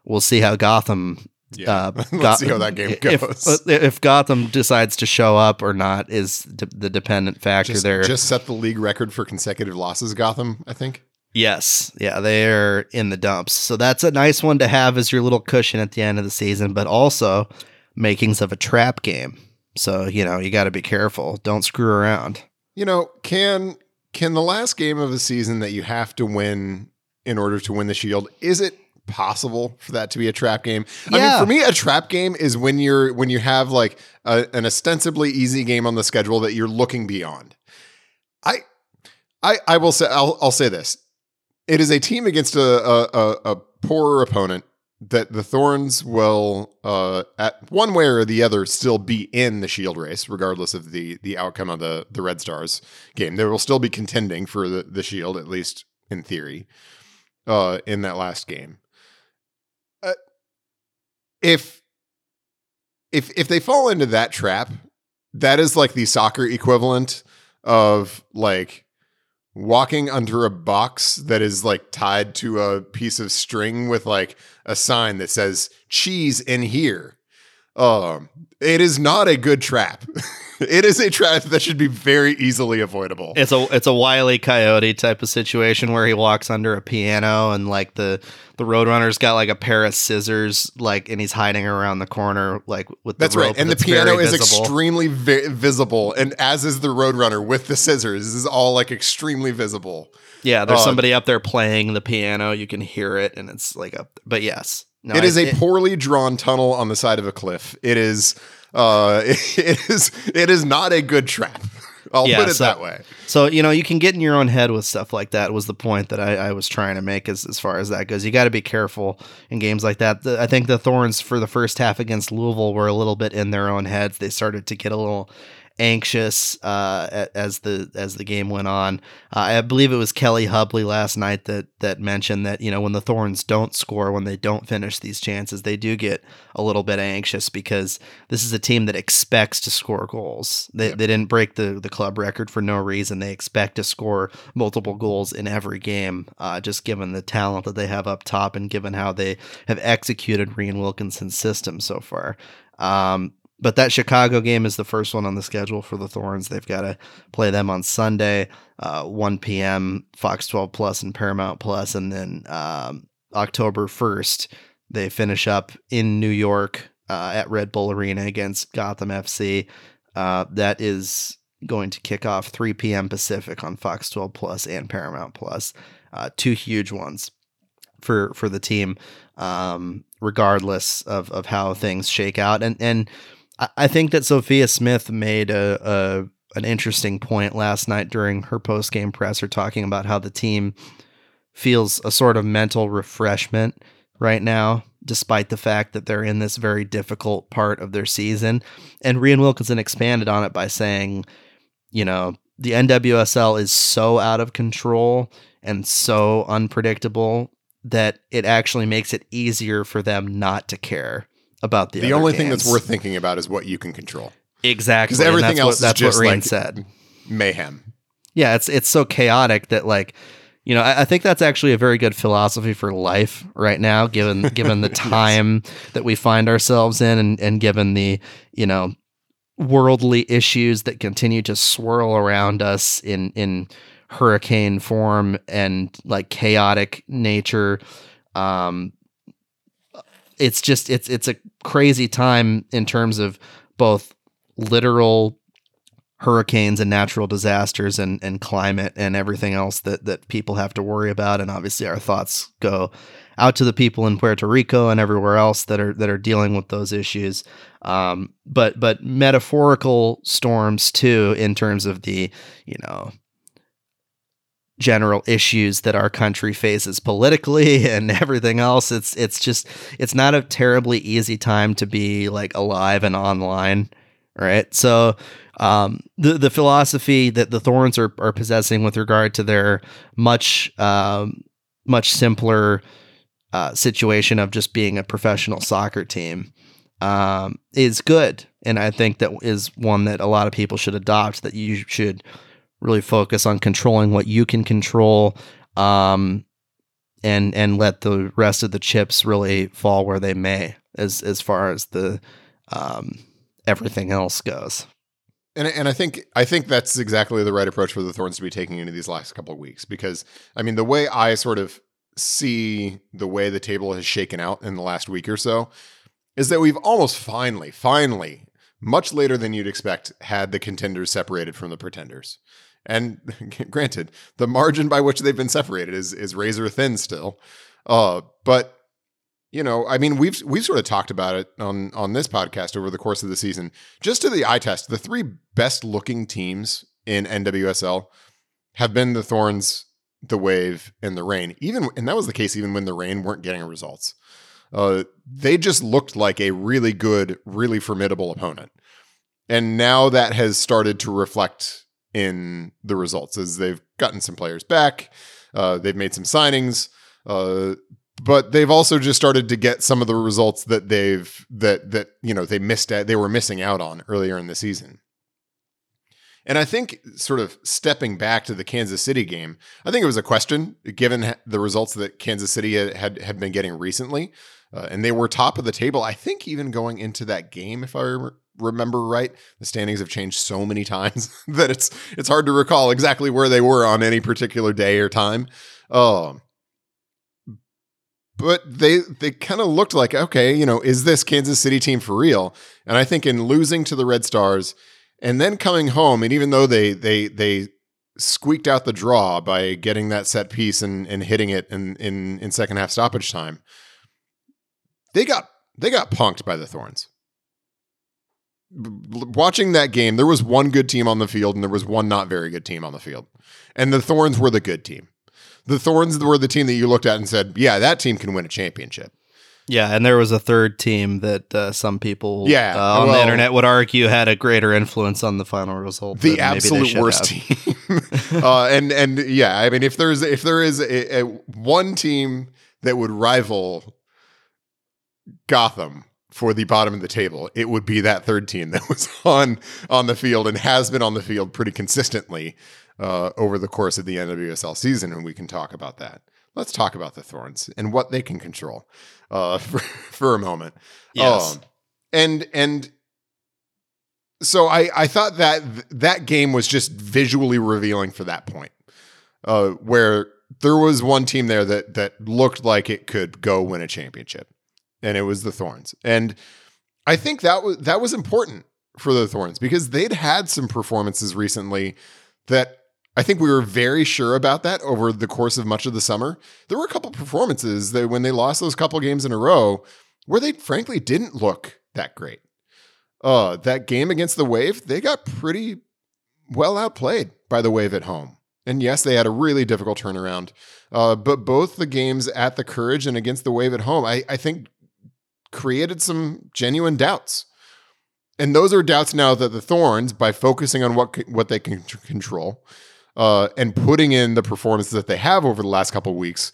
We'll see how Gotham yeah. Uh, [LAUGHS] Let's Go- see how that game goes. If, if, Gotham decides to show up or not is de- the dependent factor just, there. Just set the league record for consecutive losses, Gotham, I think. Yes. Yeah, they're in the dumps. So that's a nice one to have as your little cushion at the end of the season, but also makings of a trap game. So, you know, you got to be careful. Don't screw around. You know, can can the last game of the season that you have to win in order to win the shield, is it possible for that to be a trap game? Yeah. I mean, for me, a trap game is when you're when you have like a, an ostensibly easy game on the schedule that you're looking beyond. I I I will say I'll I'll say this it is a team against a, a, a poorer opponent that the Thorns will, uh, at one way or the other, still be in the Shield race, regardless of the the outcome of the the Red Stars game. They will still be contending for the the Shield, at least in theory, uh, in that last game. Uh, if if if they fall into that trap, that is like the soccer equivalent of like walking under a box that is like tied to a piece of string with like a sign that says cheese in here. Um, it is not a good trap. [LAUGHS] it is a trap that should be very easily avoidable. It's a it's a wily coyote type of situation where he walks under a piano and like the the roadrunner's got like a pair of scissors like and he's hiding around the corner like with that's right. and the piano is extremely vi- visible and as is the roadrunner with the scissors. This is all like extremely visible. Yeah there's uh, somebody up there playing the piano. You can hear it and it's like a but yes no, it is a it, poorly drawn tunnel on the side of a cliff it is uh, [LAUGHS] it is it is not a good trap. [LAUGHS] I'll Yeah, put it so- that way. So you know you can get in your own head with stuff like that. Was the point that I, I was trying to make as as far as that goes? You got to be careful in games like that. The, I think the Thorns for the first half against Louisville were a little bit in their own heads. They started to get a little anxious uh, as the as the game went on. Uh, I believe it was Kelli Hubly last night that that mentioned that you know when the Thorns don't score, when they don't finish these chances, they do get a little bit anxious because this is a team that expects to score goals. They, they didn't break the the club record for no reason. They expect to score multiple goals in every game, uh, just given the talent that they have up top and given how they have executed Rhian Wilkinson's system so far. Um, but that Chicago game is the first one on the schedule for the Thorns. They've got to play them on Sunday, uh, 1 p.m. Fox 12 Plus and Paramount Plus, and then um, October 1st they finish up in New York uh, at Red Bull Arena against Gotham FC. Uh, that is going to kick off 3 p.m. Pacific on Fox 12 Plus and Paramount Plus. Uh, two huge ones for for the team, um, regardless of of how things shake out. And and I- think that Sophia Smith made a, a an interesting point last night during her post game presser, talking about how the team feels a sort of mental refreshment right now, despite the fact that they're in this very difficult part of their season. And Rhian Wilkinson expanded on it by saying, you know, the NWSL is so out of control and so unpredictable that it actually makes it easier for them not to care about the The only thing that's worth thinking about is what you can control. exactly Because everything that's else what, is that's just what Rhian like said mayhem. yeah it's it's so chaotic that like you know I, I think that's actually a very good philosophy for life right now given [LAUGHS] given the time that we find ourselves in and, and given the you know worldly issues that continue to swirl around us in in hurricane form and like chaotic nature um it's just it's it's a crazy time in terms of both literal hurricanes and natural disasters and, and climate and everything else that, that people have to worry about. And obviously our thoughts go out to the people in Puerto Rico and everywhere else that are that are dealing with those issues. Um, but but metaphorical storms too in terms of the, you know, general issues that our country faces politically [LAUGHS] and everything else it's it's just it's not a terribly easy time to be like alive and online right? So um the the philosophy that the thorns are, are possessing with regard to their much um much simpler uh, situation of just being a professional soccer team um, is good. And i think that is one that a lot of people should adopt that you should really focus on controlling what you can control um, and and let the rest of the chips really fall where they may as as far as the um, everything else goes And and I think I think that's exactly the right approach for the Thorns to be taking into these last couple of weeks because I mean the way I sort of see the way the table has shaken out in the last week or so is that we've almost finally finally much later than you'd expect had the contenders separated from the pretenders. And [LAUGHS] granted, the margin by which they've been separated is is razor thin still. Uh but you know, I mean, we've we've sort of talked about it on on this podcast over the course of the season. Just to the eye test, the three best looking teams in NWSL have been the Thorns, the Wave, and the Reign. Even and that was the case even when the Reign weren't getting results. Uh, they just looked like a really good, really formidable opponent, and now that has started to reflect in the results as they've gotten some players back. Uh, they've made some signings. Uh, but they've also just started to get some of the results that they've that that you know they missed at they were missing out on earlier in the season. And I think sort of stepping back to the Kansas City game, I think it was a question given the results that Kansas City had had, been getting recently, uh, and they were top of the table. I think even going into that game, if I re- remember right, the standings have changed so many times [LAUGHS] that it's it's hard to recall exactly where they were on any particular day or time. Um, but they they kind of looked like okay, you know, is this Kansas City team for real? And I think in losing to the Red Stars and then coming home, and even though they they they squeaked out the draw by getting that set piece and and hitting it in in in second half stoppage time, they got they got punked by the Thorns. Watching that game, there was one good team on the field and there was one not very good team on the field. And the Thorns were the good team. The Thorns were the team that you looked at and said, yeah, that team can win a championship. Yeah, and there was a third team that uh, some people Yeah, uh, on well- the internet would argue had a greater influence on the final result. the absolute worst have. team. [LAUGHS] [LAUGHS] uh, and and yeah, I mean, if there's if there is a, a one team that would rival Gotham for the bottom of the table, it would be that third team that [LAUGHS] was on on the field and has been on the field pretty consistently uh, over the course of the NWSL season, and we can talk about that. Let's talk about the Thorns and what they can control uh, [LAUGHS] for, for a moment. Yes. Um, and and so I I thought that that game was just visually revealing for that point, uh, where there was one team there that that looked like it could go win a championship, and it was the Thorns. And I think that was that was important for the Thorns because they'd had some performances recently that I think we were very sure about that over the course of much of the summer. There were a couple performances that when they lost those couple games in a row where they frankly didn't look that great. Uh, that game against the Wave, they got pretty well outplayed by the Wave at home. And yes, they had a really difficult turnaround. Uh, but both the games at the Courage and against the Wave at home, I, I think created some genuine doubts. And those are doubts now that the Thorns, by focusing on what what they can control uh, and putting in the performances that they have over the last couple weeks,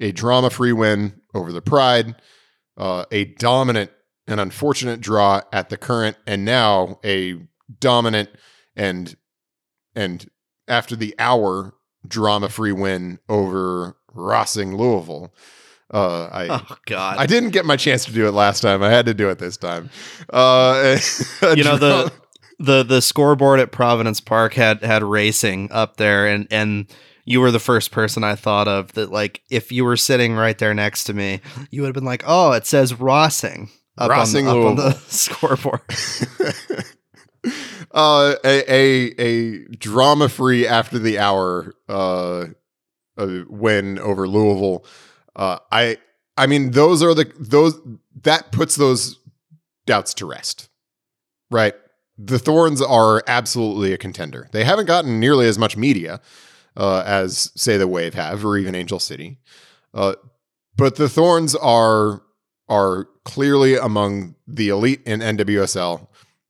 a drama-free win over the Pride, uh, a dominant and unfortunate draw at the current, and now a dominant and and after the hour drama-free win over Rossing Louisville. Uh, I Oh God! I didn't get my chance to do it last time. I had to do it this time. Uh, [LAUGHS] you know the the the scoreboard at Providence Park had had racing up there, and and you were the first person I thought of that. Like, if you were sitting right there next to me, you would have been like, "Oh, it says Rossing up, Rossing on, the, up on the [LAUGHS] scoreboard." [LAUGHS] uh, a a, a drama free after the hour uh, uh, win over Louisville. Uh, I I mean those are the those that puts those doubts to rest, right? The Thorns are absolutely a contender. They haven't gotten nearly as much media uh, as say the Wave have, or even Angel City, uh, but the Thorns are are clearly among the elite in NWSL.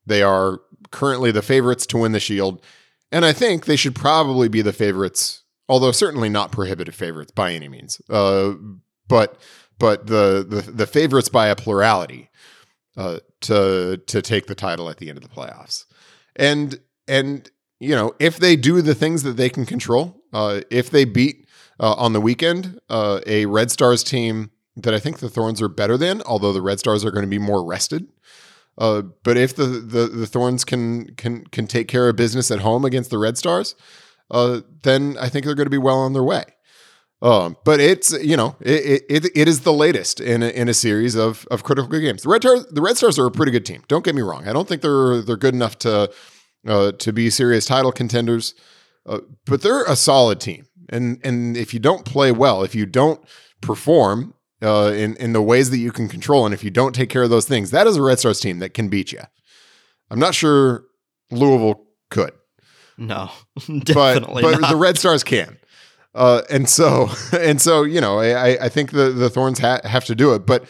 They are currently the favorites to win the Shield, and I think they should probably be the favorites, although certainly not prohibitive favorites by any means. Uh, but but the, the the favorites by a plurality uh, to to take the title at the end of the playoffs, and and you know if they do the things that they can control, uh, if they beat uh, on the weekend uh, a Red Stars team that I think the Thorns are better than, although the Red Stars are going to be more rested. Uh, but if the, the the Thorns can can can take care of business at home against the Red Stars, uh, then I think they're going to be well on their way. Um, but it's you know it, it it is the latest in a, in a series of of critical games. The Red Stars the Red Stars are a pretty good team. Don't get me wrong. I don't think they're they're good enough to uh, to be serious title contenders, uh, but they're a solid team. And and if you don't play well, if you don't perform uh, in in the ways that you can control, and if you don't take care of those things, that is a Red Stars team that can beat you. I'm not sure Louisville could no, [LAUGHS] but definitely but not. the Red Stars can. Uh, and so [LAUGHS] and so you know I I think the the Thorns ha- have to do it. But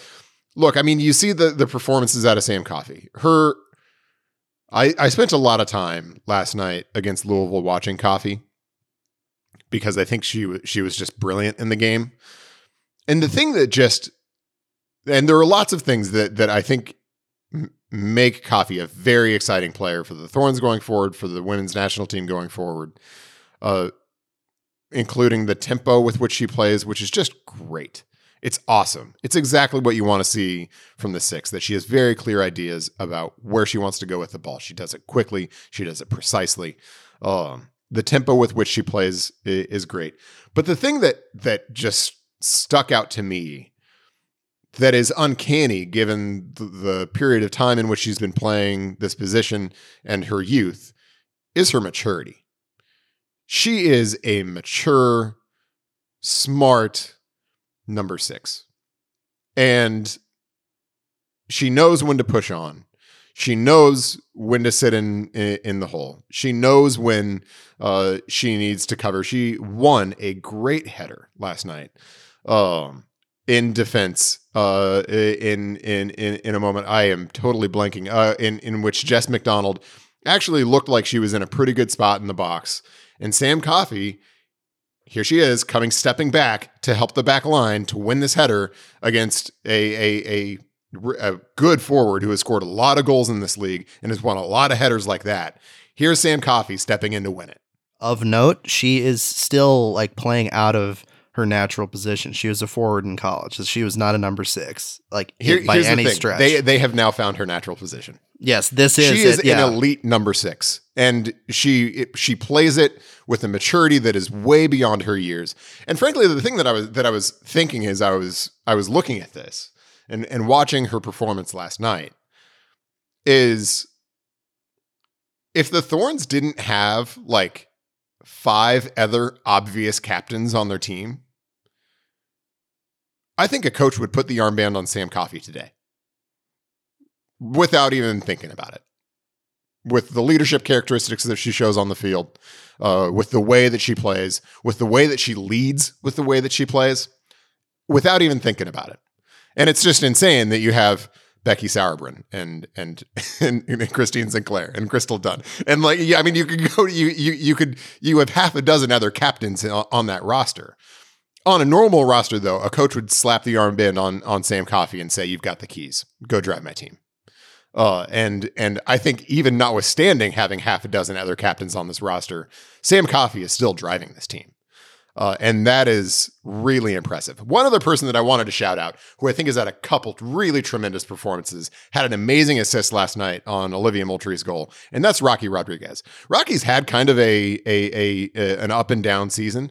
look, I mean, you see the the performances out of Sam Coffey. Her, I I spent a lot of time last night against Louisville watching Coffey because I think she she was just brilliant in the game. And the thing that just and there are lots of things that that I think make Coffey a very exciting player for the Thorns going forward, for the women's national team going forward, uh, including the tempo with which she plays, which is just great. It's awesome. It's exactly what you want to see from the six. That she has very clear ideas about where she wants to go with the ball. She does it quickly. She does it precisely. Um, the tempo with which she plays is great. But the thing that that just stuck out to me that is uncanny given the, the period of time in which she's been playing this position and her youth is her maturity. She is a mature, smart number six. And she knows when to push on. She knows when to sit in in, the hole. She knows when uh, she needs to cover. She won a great header last night um, in defense. Uh, in in in in a moment, I am totally blanking. Uh, in in which Jess McDonald actually looked like she was in a pretty good spot in the box, and Sam Coffey here she is coming stepping back to help the back line to win this header against a a, a, a good forward who has scored a lot of goals in this league and has won a lot of headers like that. Here's Sam Coffey stepping in to win it. Of note, she is still like playing out of her natural position. She was a forward in college. So she was not a number six, like Here, by any the stretch. They they have now found her natural position. Yes, this is she is it, yeah. an elite number six, and she it, she plays it with a maturity that is way beyond her years. And frankly, the thing that I was that I was thinking is I was I was looking at this and and watching her performance last night is if the Thorns didn't have like five other obvious captains on their team, I think a coach would put the armband on Sam Coffey today without even thinking about it. With the leadership characteristics that she shows on the field, uh, with the way that she plays, with the way that she leads, with the way that she plays, without even thinking about it. And it's just insane that you have Becky Sauerbrunn and, [LAUGHS] and and Christine Sinclair and Crystal Dunn and like yeah, I mean you could [LAUGHS] go you you you could you have half a dozen other captains on, that roster. On a normal roster though, a coach would slap the armband on on Sam Coffey and say, "You've got the keys. Go drive my team." Uh, and and I think even notwithstanding having half a dozen other captains on this roster, Sam Coffey is still driving this team. Uh, and that is really impressive. One other person that I wanted to shout out, who I think has had a couple really tremendous performances, had an amazing assist last night on Olivia Moultrie's goal, and that's Rocky Rodriguez. Rocky's had kind of a, a, a, a an up and down season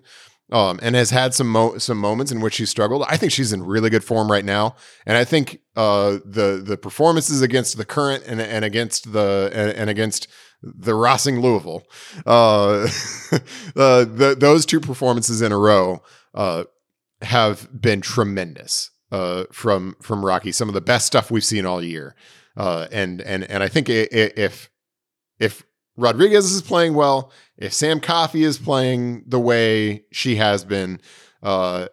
um, and has had some mo- some moments in which she struggled. I think she's in really good form right now, and I think uh, the the performances against the current and, and against the and, and against the Racing Louisville, uh, [LAUGHS] uh, the, those two performances in a row uh, have been tremendous uh, from from Rocky. Some of the best stuff we've seen all year, uh, and and and I think if if Rodriguez is playing well, if Sam Coffey is playing the way she has been, uh,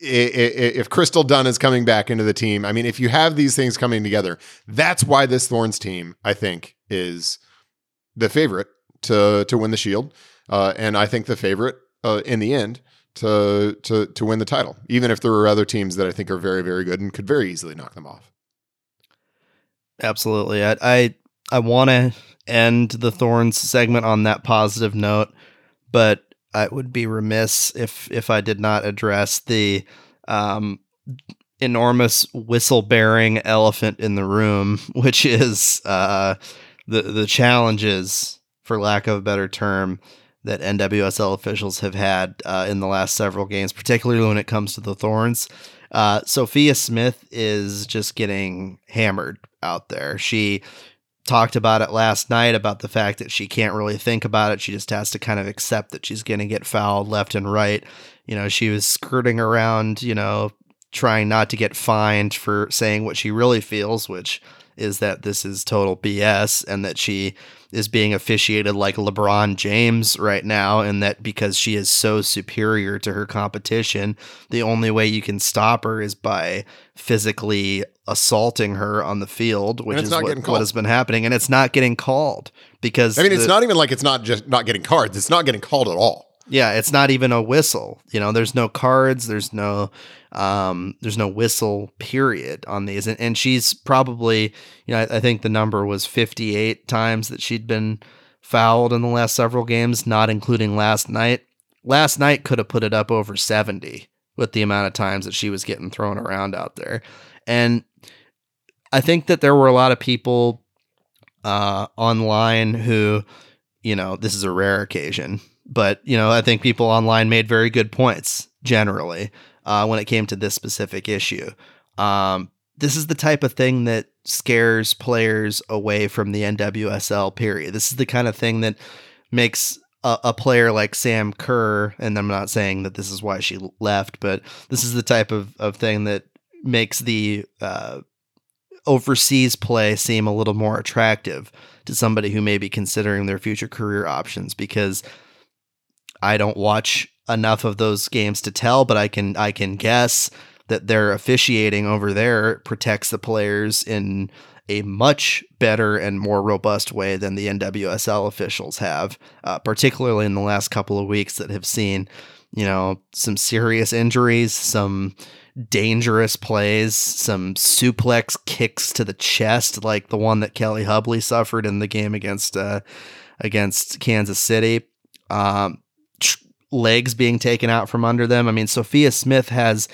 if Crystal Dunn is coming back into the team, I mean, if you have these things coming together, that's why this Thorns team, I think, is the favorite to to win the Shield, uh, and I think the favorite uh, in the end to to to win the title, even if there are other teams that I think are very very good and could very easily knock them off. Absolutely, I I, I want to end the Thorns segment on that positive note, but I would be remiss if if I did not address the um, enormous whistle bearing elephant in the room, [LAUGHS] which is uh, the the challenges, for lack of a better term, that NWSL officials have had uh, in the last several games, particularly when it comes to the Thorns. Uh, Sophia Smith is just getting hammered out there. She talked about it last night about the fact that she can't really think about it. She just has to kind of accept that she's going to get fouled left and right. You know, she was skirting around, you know, trying not to get fined for saying what she really feels, which is that this is total BS and that she is being officiated like LeBron James right now, and that because she is so superior to her competition, the only way you can stop her is by physically assaulting her on the field, which is what, what, has been happening, and it's not getting called because I mean, it's not even like it's not just not getting cards; it's not getting called at all. Yeah, it's not even a whistle. You know, there's no cards, there's no um, there's no whistle period on these. And, and she's probably, you know, I, I think the number was 58 times that she'd been fouled in the last several games, not including last night. Last night could have put it up over 70 with the amount of times that she was getting thrown around out there. And I think that there were a lot of people uh, online who, you know, this is a rare occasion, but you know, I think people online made very good points generally uh, when it came to this specific issue. Um, this is the type of thing that scares players away from the NWSL. Period. This is the kind of thing that makes a, a, player like Sam Kerr, and I'm not saying that this is why she left, but this is the type of, of thing that makes the uh, overseas play seem a little more attractive to somebody who may be considering their future career options because I don't watch enough of those games to tell, but I can I can guess that their officiating over there protects the players in a much better and more robust way than the NWSL officials have, uh, particularly in the last couple of weeks that have seen, you know, some serious injuries, some dangerous plays, some suplex kicks to the chest, like the one that Kelli Hubly suffered in the game against uh, against Kansas City. Um, legs being taken out from under them. I mean, Sophia Smith has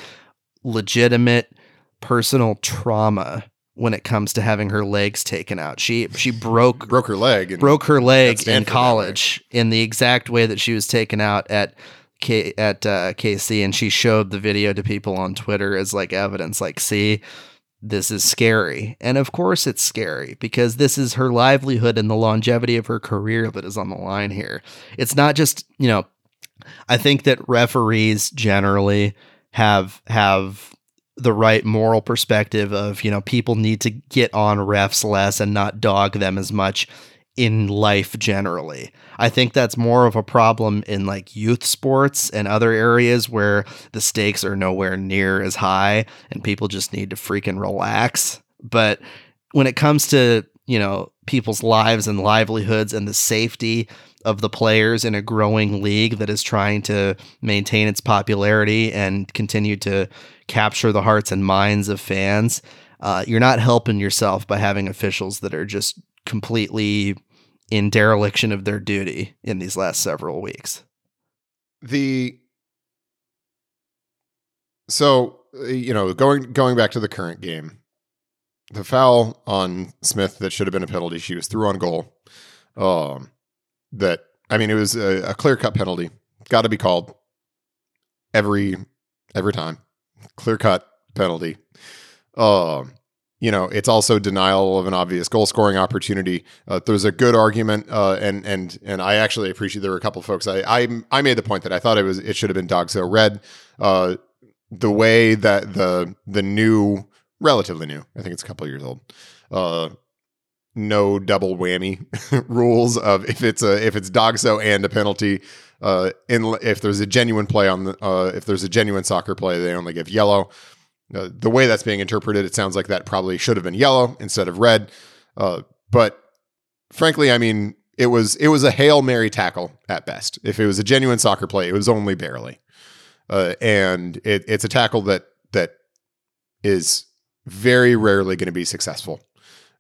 legitimate personal trauma when it comes to having her legs taken out. She she broke broke her leg. broke her leg in college in the exact way that she was taken out at K, at uh, KC, and she showed the video to people on Twitter as like evidence. Like, see, this is scary, and of course it's scary because this is her livelihood and the longevity of her career that is on the line here. It's not just you know. I think that referees generally have have the right moral perspective of you know people need to get on refs less and not dog them as much in life generally. I think that's more of a problem in like youth sports and other areas where the stakes are nowhere near as high and people just need to freaking relax. But when it comes to, you know, people's lives and livelihoods and the safety of the players in a growing league that is trying to maintain its popularity and continue to capture the hearts and minds of fans, uh, you're not helping yourself by having officials that are just completely in dereliction of their duty in these last several weeks. the so you know going going back to the current game the foul on smith that should have been a penalty she was through on goal um that i mean it was a, a clear cut penalty. Got to be called. Every every time. Clear cut penalty. Um you know it's also denial of an obvious goal scoring opportunity. Uh, there's a good argument uh, and and and i actually appreciate there were a couple folks I, I i made the point that i thought it was it should have been DOGSO red. Uh the way that the the new relatively new i think it's a couple years old uh no double whammy [LAUGHS] rules of if it's a if it's DOGSO and a penalty uh in if there's a genuine play on the uh if there's a genuine soccer play they only give yellow uh, the way that's being interpreted, it sounds like that probably should have been yellow instead of red. Uh, but frankly, I mean, it was it was a hail mary tackle at best. If it was a genuine soccer play, it was only barely, uh, and it, it's a tackle that that is very rarely going to be successful,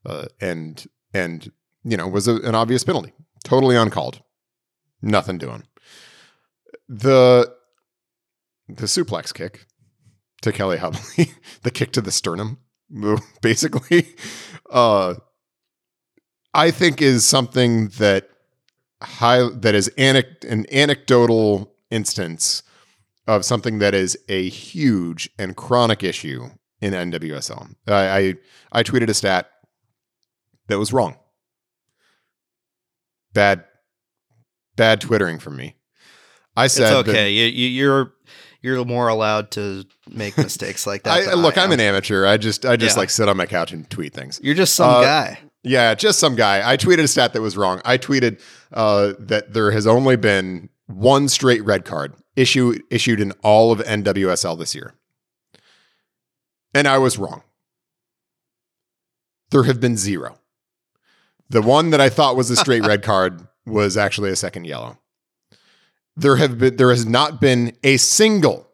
uh, and and you know was a, an obvious penalty, totally uncalled, nothing doing. The the suplex kick to Kelli Hubly, [LAUGHS] the kick to the sternum, [LAUGHS] basically, uh, I think is something that high that is anec- an anecdotal instance of something that is a huge and chronic issue in NWSL. I I, I tweeted a stat that was wrong. Bad, bad twittering from me. I said it's okay. You, you, you're you're more allowed to make mistakes like that. I, look, I I'm am. an amateur. I just I just Yeah. like sit on my couch and tweet things. You're just some Uh, guy. Yeah, just some guy. I tweeted a stat that was wrong. I tweeted uh, that there has only been one straight red card issue issued in all of NWSL this year, and I was wrong. There have been zero. The one that I thought was a straight red card was actually a second yellow. There have been there has not been a single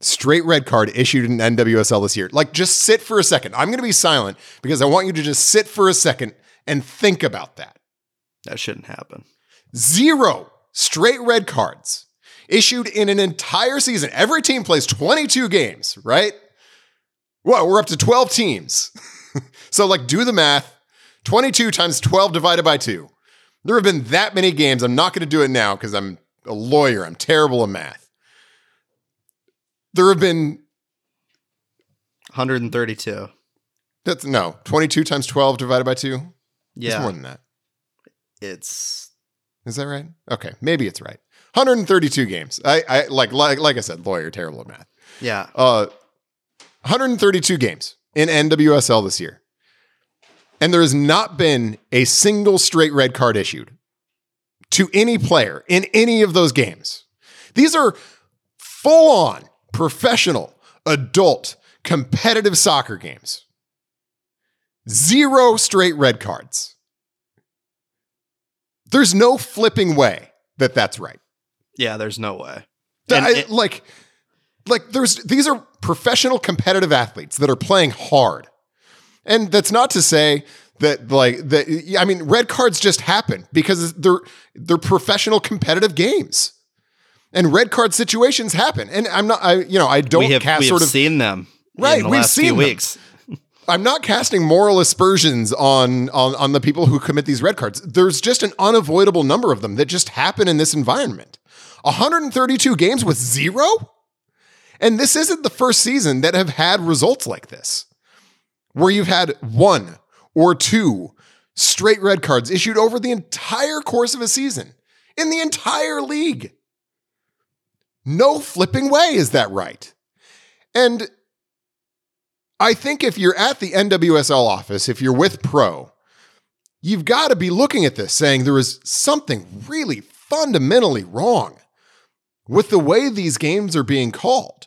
straight red card issued in NWSL this year. Like, just sit for a second. I'm going to be silent because I want you to just sit for a second and think about that. That shouldn't happen. Zero straight red cards issued in an entire season. Every team plays 22 games, right? Well, we're up to 12 teams. [LAUGHS] so, like, do the math 22 times 12 divided by 2. There have been that many games. I'm not going to do it now because I'm a lawyer. I'm terrible at math. There have been 132. That's no 22 times 12 divided by 2. Yeah, It's more than that. it's Is that right? Okay, maybe it's right. 132 games. I, I like like like I said, lawyer, terrible at math. yeah. Uh, 132 games in NWSL this year. And there has not been a single straight red card issued to any player in any of those games. These are full on professional, adult, competitive soccer games. Zero straight red cards. There's no flipping way that that's right. Yeah, there's no way. And I- it- like, like there's these are professional competitive athletes that are playing hard, and that's not to say that like that. I mean, red cards just happen because they're they're professional competitive games, and red card situations happen. And I'm not, I you know, I don't we have, cast we sort have of seen them Right, in the we've last seen few them. weeks. [LAUGHS] I'm not casting moral aspersions on, on on the people who commit these red cards. There's just an unavoidable number of them that just happen in this environment. 132 games with zero? And this isn't the first season that have had results like this. Where you've had one or two straight red cards issued over the entire course of a season in the entire league. No flipping way is that right. And I think if you're at the NWSL office, if you're with Pro, you've got to be looking at this saying there is something really fundamentally wrong with the way these games are being called.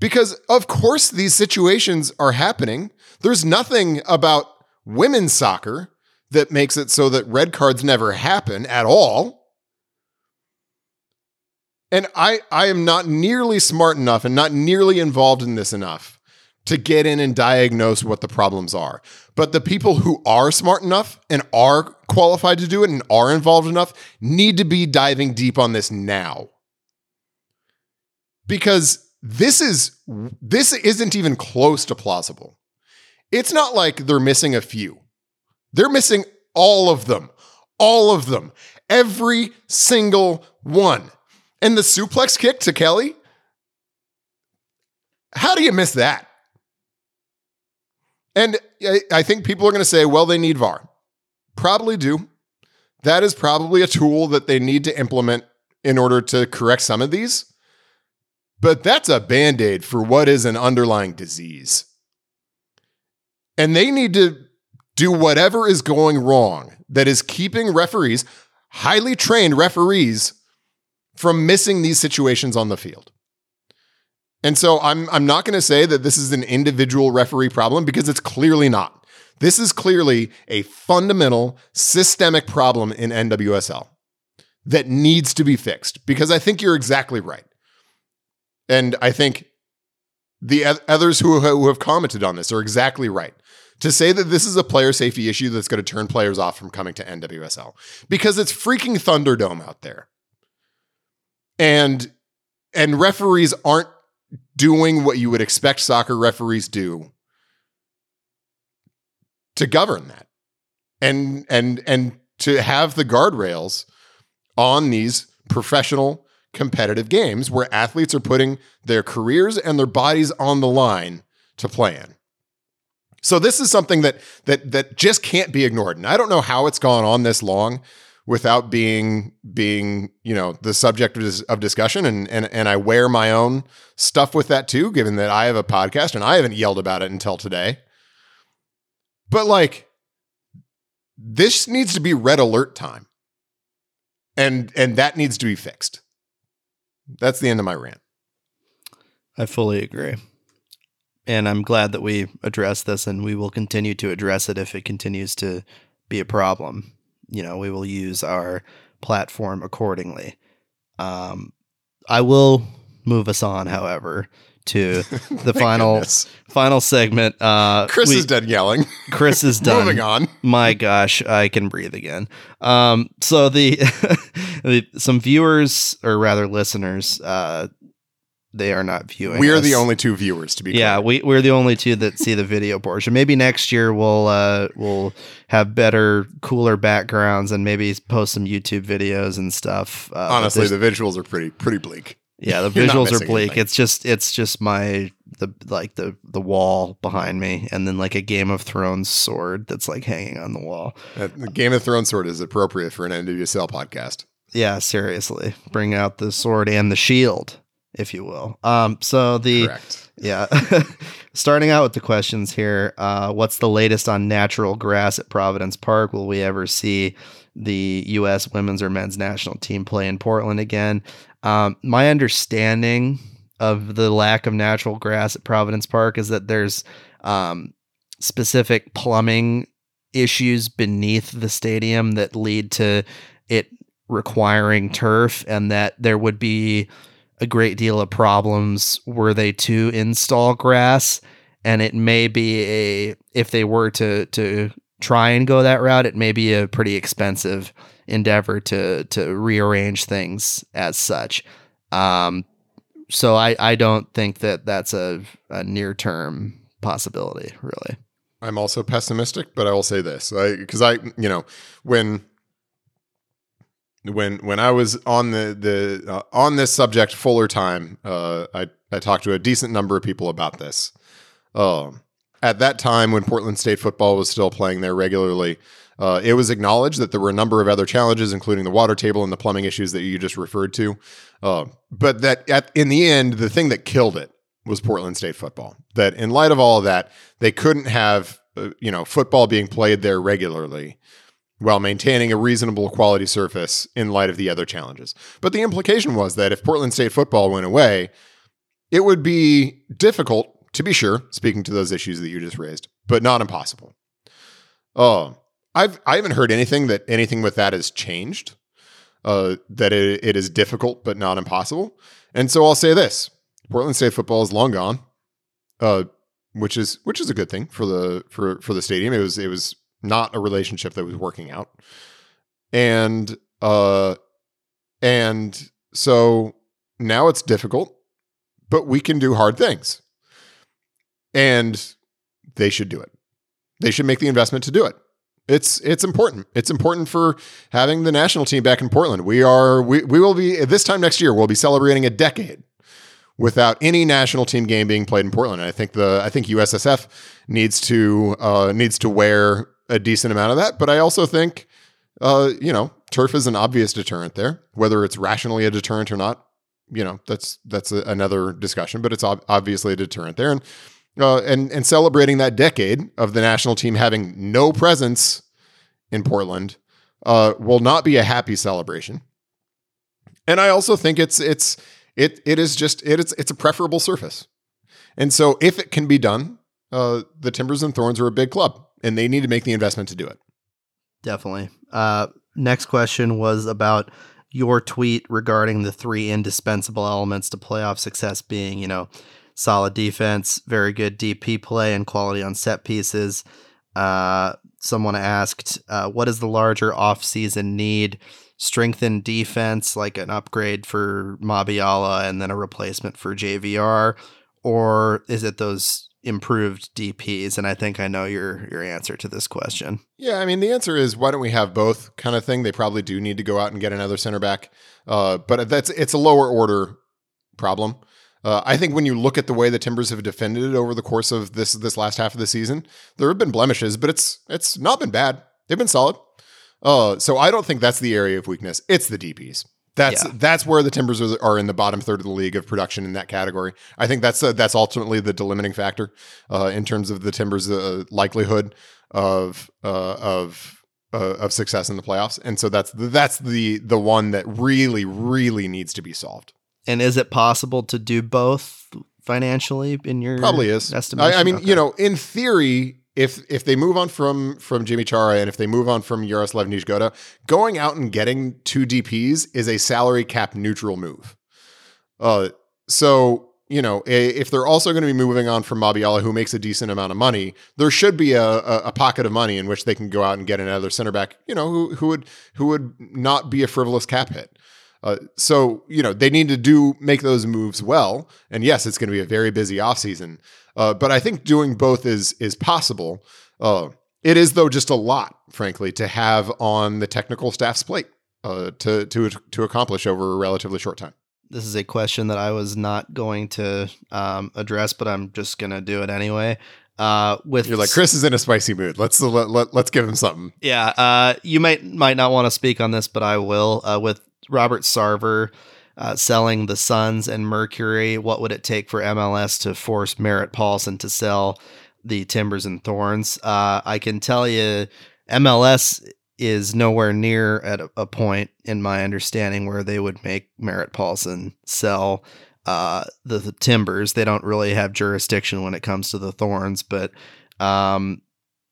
Because, of course, these situations are happening. There's nothing about women's soccer that makes it so that red cards never happen at all. And I, I am not nearly smart enough and not nearly involved in this enough to get in and diagnose what the problems are. But the people who are smart enough and are qualified to do it and are involved enough need to be diving deep on this now. Because this is this isn't even close to plausible. It's not like they're missing a few. They're missing all of them. All of them. Every single one. And the suplex kick to Kelli? How do you miss that? And I, think people are going to say, well, they need VAR. Probably do. That is probably a tool that they need to implement in order to correct some of these. But that's a band aid for what is an underlying disease. And they need to do whatever is going wrong that is keeping referees, highly trained referees, from missing these situations on the field. And so I'm I'm not going to say that this is an individual referee problem because it's clearly not. This is clearly a fundamental systemic problem in NWSL that needs to be fixed because I think you're exactly right. And I think the others who, have commented on this are exactly right to say that this is a player safety issue that's going to turn players off from coming to NWSL because it's freaking Thunderdome out there. And and referees aren't doing what you would expect soccer referees do to govern that. And and and to have the guardrails on these professional competitive games where athletes are putting their careers and their bodies on the line to play in. So this is something that that that just can't be ignored. And I don't know how it's gone on this long without being being, you know, the subject of, of discussion and and and I wear my own stuff with that too given that I have a podcast and I haven't yelled about it until today. But like this needs to be red alert time. And and that needs to be fixed. That's the end of my rant. I fully agree. And I'm glad that we addressed this and we will continue to address it if it continues to be a problem. You know, we will use our platform accordingly. Um, I will move us on, however, to [LAUGHS] the final goodness. final segment. Uh, Chris we- is done yelling. Chris is [LAUGHS] done. Moving on. My gosh, I can breathe again. Um, so the, [LAUGHS] the some viewers or rather listeners, uh, they are not viewing. We are us. the only two viewers to be Yeah, clear. we we're the only two that see the video portion. Maybe next year we'll uh we'll have better, cooler backgrounds and maybe post some YouTube videos and stuff. Uh, Honestly, the visuals are pretty pretty bleak. Yeah, the [LAUGHS] visuals are bleak. anything. It's just it's just my the like the the wall behind me, and then like a Game of Thrones sword that's like hanging on the wall. Uh, the Game of Thrones sword is appropriate for an NWSL podcast. Yeah, seriously, bring out the sword and the shield, if you will. Um, so the Correct. yeah, [LAUGHS] starting out with the questions here. Uh, what's the latest on natural grass at Providence Park? Will we ever see the U.S. women's or men's national team play in Portland again? Um, my understanding of the lack of natural grass at Providence Park is that there's um, specific plumbing issues beneath the stadium that lead to it requiring turf, and that there would be a great deal of problems were they to install grass. And it may be a if they were to to try and go that route, it may be a pretty expensive endeavor to to rearrange things as such. Um, so I I don't think that that's a, a near term possibility, really. I'm also pessimistic, but I will say this because I, I, you know, when when when I was on the the uh, on this subject fuller time, uh, I I talked to a decent number of people about this. Um, at that time, when Portland State football was still playing there regularly, uh, it was acknowledged that there were a number of other challenges, including the water table and the plumbing issues that you just referred to. Uh, but that at, in the end, the thing that killed it was Portland State football. That in light of all of that, they couldn't have uh, you know football being played there regularly while maintaining a reasonable quality surface in light of the other challenges. But the implication was that if Portland State football went away, it would be difficult, to be sure, speaking to those issues that you just raised, but not impossible. Oh, I've I haven't heard anything that anything with that has changed. Uh, that it, it is difficult but not impossible. And so I'll say this: Portland State football is long gone, uh, which is which is a good thing for the for for the stadium. It was it was not a relationship that was working out. And uh and so now it's difficult, but we can do hard things. And they should do it. They should make the investment to do it. It's it's important. It's important for having the national team back in Portland. We are we we will be this time next year we'll be celebrating a decade without any national team game being played in Portland. And I think the I think USSF needs to uh, needs to wear a decent amount of that. But I also think, uh, you know, turf is an obvious deterrent there. Whether it's rationally a deterrent or not, you know, that's that's a, another discussion. But it's ob- obviously a deterrent there, and uh, and and celebrating that decade of the national team having no presence in Portland uh, will not be a happy celebration. And I also think it's it's it it is just it, it's it's a preferable surface. And so if it can be done, uh, the Timbers and Thorns are a big club and they need to make the investment to do it. Definitely. Uh, next question was about your tweet regarding the three indispensable elements to playoff success being, you know, solid defense, very good DP play, and quality on set pieces. Uh, someone asked, uh, what is the larger offseason need? Strengthen defense, like an upgrade for Mabiala and then a replacement for JVR? Or is it those improved DPs? And I think I know your your answer to this question. Yeah, I mean the answer is why don't we have both kind of thing. They probably do need to go out and get another center back, uh, but that's it's a lower order problem. Uh, I think when you look at the way the Timbers have defended it over the course of this this last half of the season, there have been blemishes, but it's it's not been bad. They've been solid. Uh, so I don't think that's the area of weakness. It's the DPs. That's yeah. that's where the Timbers are, are, in the bottom third of the league of production in that category. I think that's uh, that's ultimately the delimiting factor uh, in terms of the Timbers' uh, likelihood of uh, of uh, of success in the playoffs. And so that's that's the the one that really really needs to be solved. And is it possible to do both financially in your probably is estimation? I, I mean, okay. you know, in theory, if if they move on from from Yimmi Chara and if they move on from Jaroslaw Niezgoda, going out and getting two DPs is a salary cap neutral move. Uh, so you know, if they're also going to be moving on from Mabiala, who makes a decent amount of money, there should be a, a, a, pocket of money in which they can go out and get another center back, you know, who who would who would not be a frivolous cap hit. Uh, so you know they need to do make those moves well. And yes, it's going to be a very busy offseason. Uh, but I think doing both is is possible. Uh, it is though just a lot, frankly, to have on the technical staff's plate uh, to to to accomplish over a relatively short time. This is a question that I was not going to um, address, but I'm just going to do it anyway. Uh, with you're like Chris is in a spicy mood. Let's let, let let's give him something. Yeah. Uh, you might might not want to speak on this, but I will. Uh, with Robert Sarver uh, selling the Suns and Mercury. What would it take for MLS to force Merritt Paulson to sell the Timbers and Thorns? Uh, I can tell you, MLS is nowhere near at a, point in my understanding where they would make Merritt Paulson sell uh, the, the, Timbers. They don't really have jurisdiction when it comes to the Thorns, but um,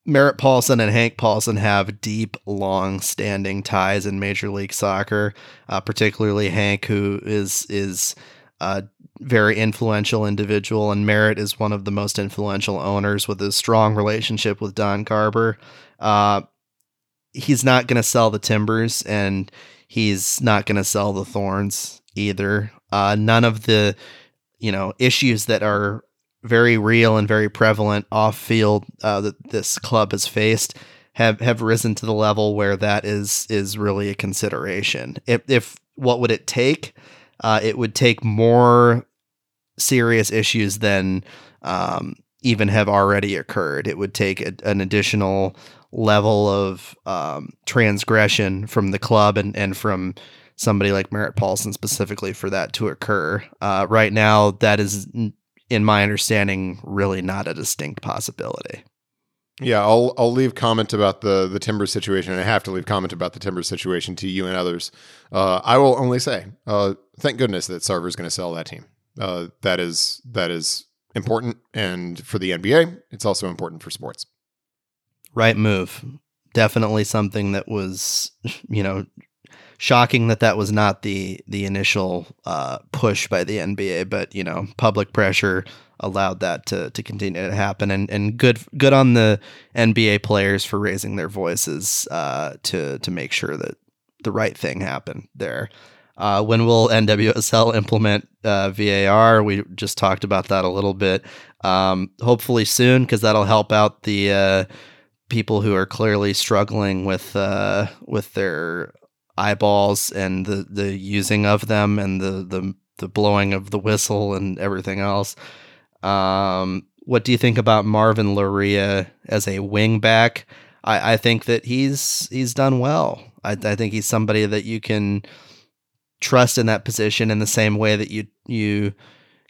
Merritt Paulson and Hank Paulson have deep, long standing ties in Major League Soccer, uh, particularly Hank, who is is a very influential individual, and Merritt is one of the most influential owners with a strong relationship with Don Garber. Uh, he's not going to sell the Timbers, and he's not going to sell the Thorns either. Uh, none of the you know issues that are very real and very prevalent off field uh, that this club has faced have have risen to the level where that is is really a consideration. If, if what would it take? Uh, it would take more serious issues than um, even have already occurred. It would take a, an additional level of um, transgression from the club and, and from somebody like Merritt Paulson specifically for that to occur. Uh, right now, that is in my understanding, really not a distinct possibility. Yeah, I'll I'll leave comment about the the timber situation, I have to leave comment about the timber situation to you and others. Uh, I will only say, uh, thank goodness that Sarver is going to sell that team. Uh, that is that is important, and for the NBA, it's also important for sports. Right move. Definitely something that was, [LAUGHS] you know, shocking that that was not the the initial uh, push by the NBA, but you know, public pressure allowed that to to continue to happen, and and good good on the NBA players for raising their voices uh, to to make sure that the right thing happened there. Uh, when will NWSL implement uh, VAR? We just talked about that a little bit. Um, hopefully soon, because that'll help out the uh, people who are clearly struggling with uh, with their eyeballs and the the using of them and the the the blowing of the whistle and everything else. Um, what do you think about Marvin Loria as a wingback? I, I think that he's he's done well. I, I think he's somebody that you can trust in that position in the same way that you you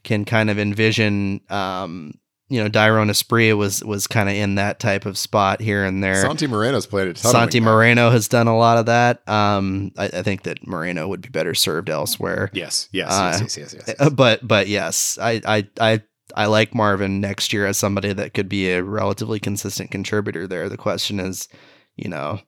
can kind of envision um, you know, Dairon Asprilla was was kind of in that type of spot here and there. Santi Moreno's played ton. Santi Moreno has done a lot of that. Um, I, I, think that Moreno would be better served elsewhere. Yes, yes, uh, yes, yes, yes, yes, yes, But but yes, I I I I like Marvin next year as somebody that could be a relatively consistent contributor there. The question is, you know,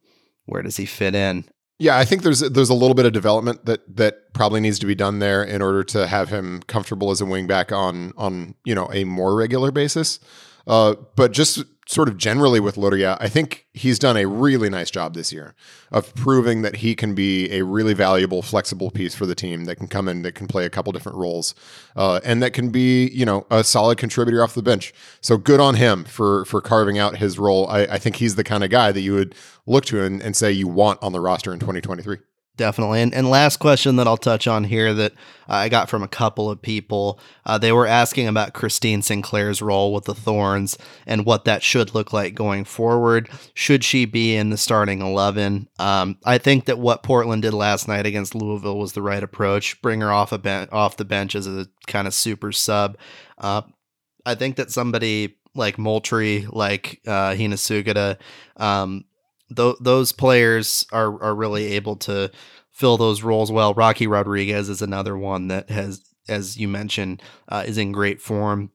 where does he fit in? Yeah, I think there's there's a little bit of development that that probably needs to be done there in order to have him comfortable as a wingback on on you know a more regular basis. Uh, but just sort of generally with Loria, I think he's done a really nice job this year of proving that he can be a really valuable, flexible piece for the team that can come in, that can play a couple different roles, uh, and that can be, you know, a solid contributor off the bench. So good on him for for carving out his role. I, I think he's the kind of guy that you would look to and, and say you want on the roster in 2023. Definitely. And, and last question that I'll touch on here that I got from a couple of people. Uh, they were asking about Christine Sinclair's role with the Thorns and what that should look like going forward. Should she be in the starting 11? Um, I think that what Portland did last night against Louisville was the right approach. Bring her off, a ben- off the bench as a kind of super sub. Uh, I think that somebody like Moultrie, like uh, Hina Sugita, um, th- those players are are really able to fill those roles well. Rocky Rodriguez is another one that has, as you mentioned, uh, is in great form.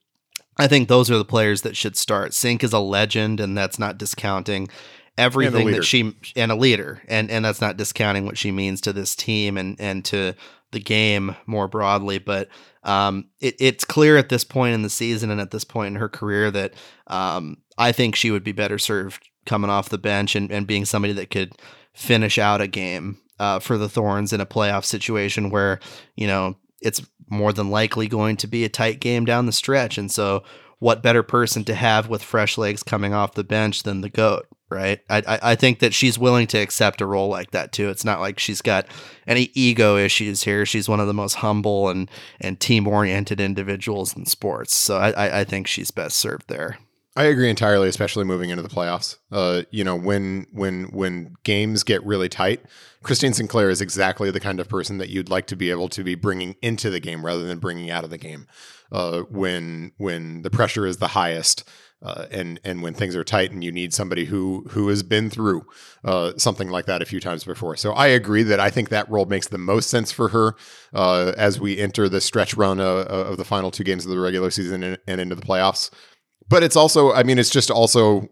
I think those are the players that should start. Sinc is a legend, and that's not discounting everything that she and a leader, and and that's not discounting what she means to this team and and to the game more broadly. But um, it, it's clear at this point in the season and at this point in her career that um, I think she would be better served coming off the bench and, and being somebody that could finish out a game uh, for the Thorns in a playoff situation where, you know, it's more than likely going to be a tight game down the stretch. And so, what better person to have with fresh legs coming off the bench than the GOAT, right? I, I, I think that she's willing to accept a role like that too. It's not like she's got any ego issues here. She's one of the most humble and, and team oriented individuals in sports. So, I, I think she's best served there. I agree entirely, especially moving into the playoffs. Uh, you know, when when when games get really tight, Christine Sinclair is exactly the kind of person that you'd like to be able to be bringing into the game rather than bringing out of the game. Uh, when when the pressure is the highest, uh, and and when things are tight, and you need somebody who who has been through uh, something like that a few times before. So I agree that I think that role makes the most sense for her uh, as we enter the stretch run uh, of the final two games of the regular season and, and into the playoffs but it's also i mean it's just also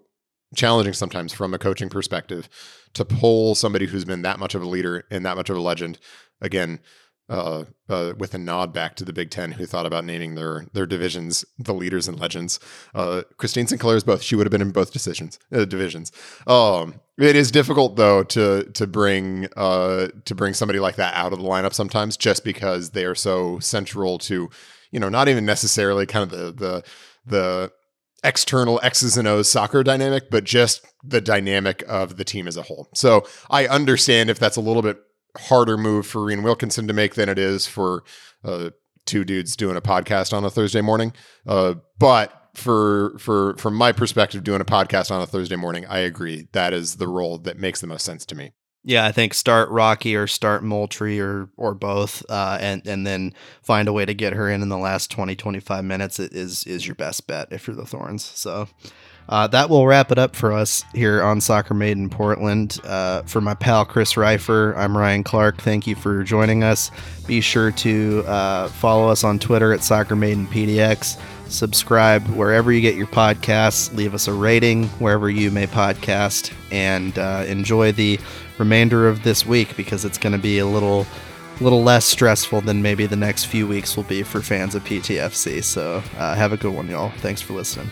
challenging sometimes from a coaching perspective to pull somebody who's been that much of a leader and that much of a legend again uh, uh, with a nod back to the Big Ten, who thought about naming their their divisions the leaders and legends. Uh, Christine Sinclair is both. She would have been in both decisions uh, divisions. Um, it is difficult though to to bring uh, to bring somebody like that out of the lineup sometimes, just because they are so central to, you know, not even necessarily kind of the the the external X's and O's soccer dynamic, but just the dynamic of the team as a whole. So I understand if that's a little bit harder move for Rhian Wilkinson to make than it is for uh, two dudes doing a podcast on a Thursday morning. Uh, but for for from my perspective, doing a podcast on a Thursday morning, I agree that is the role that makes the most sense to me. Yeah, I think start Rocky or start Moultrie or or both, uh, and and then find a way to get her in in the last 20, 25 minutes is is your best bet if you're the Thorns. So uh, that will wrap it up for us here on Soccer Made in Portland. Uh, for my pal Chris Rifer, I'm Ryan Clarke. Thank you for joining us. Be sure to uh, follow us on Twitter at Soccer Made in PDX subscribe wherever you get your podcasts, leave us a rating wherever you may podcast, and uh, enjoy the remainder of this week because it's going to be a little little less stressful than maybe the next few weeks will be for fans of PTFC. So uh, have a good one, y'all. Thanks for listening.